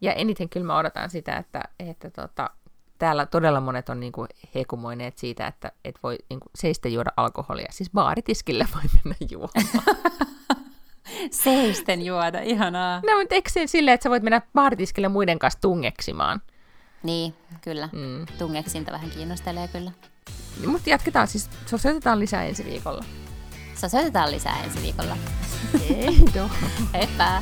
Ja eniten kyllä mä odotan sitä, että, että tota, täällä todella monet on niin kuin hekumoineet siitä, että et voi niin kuin seistä juoda alkoholia. Siis baaritiskille voi mennä juomaan. (laughs) Seisten juoda, ihanaa. No, mutta eikö se silleen, että sä voit mennä baaritiskille muiden kanssa tungeksimaan? Niin, kyllä. Mm. Tungeksinta vähän kiinnostelee kyllä. Mutta jatketaan siis, soitetaan lisää ensi viikolla. Soitetaan lisää ensi viikolla. Ei, Heippa!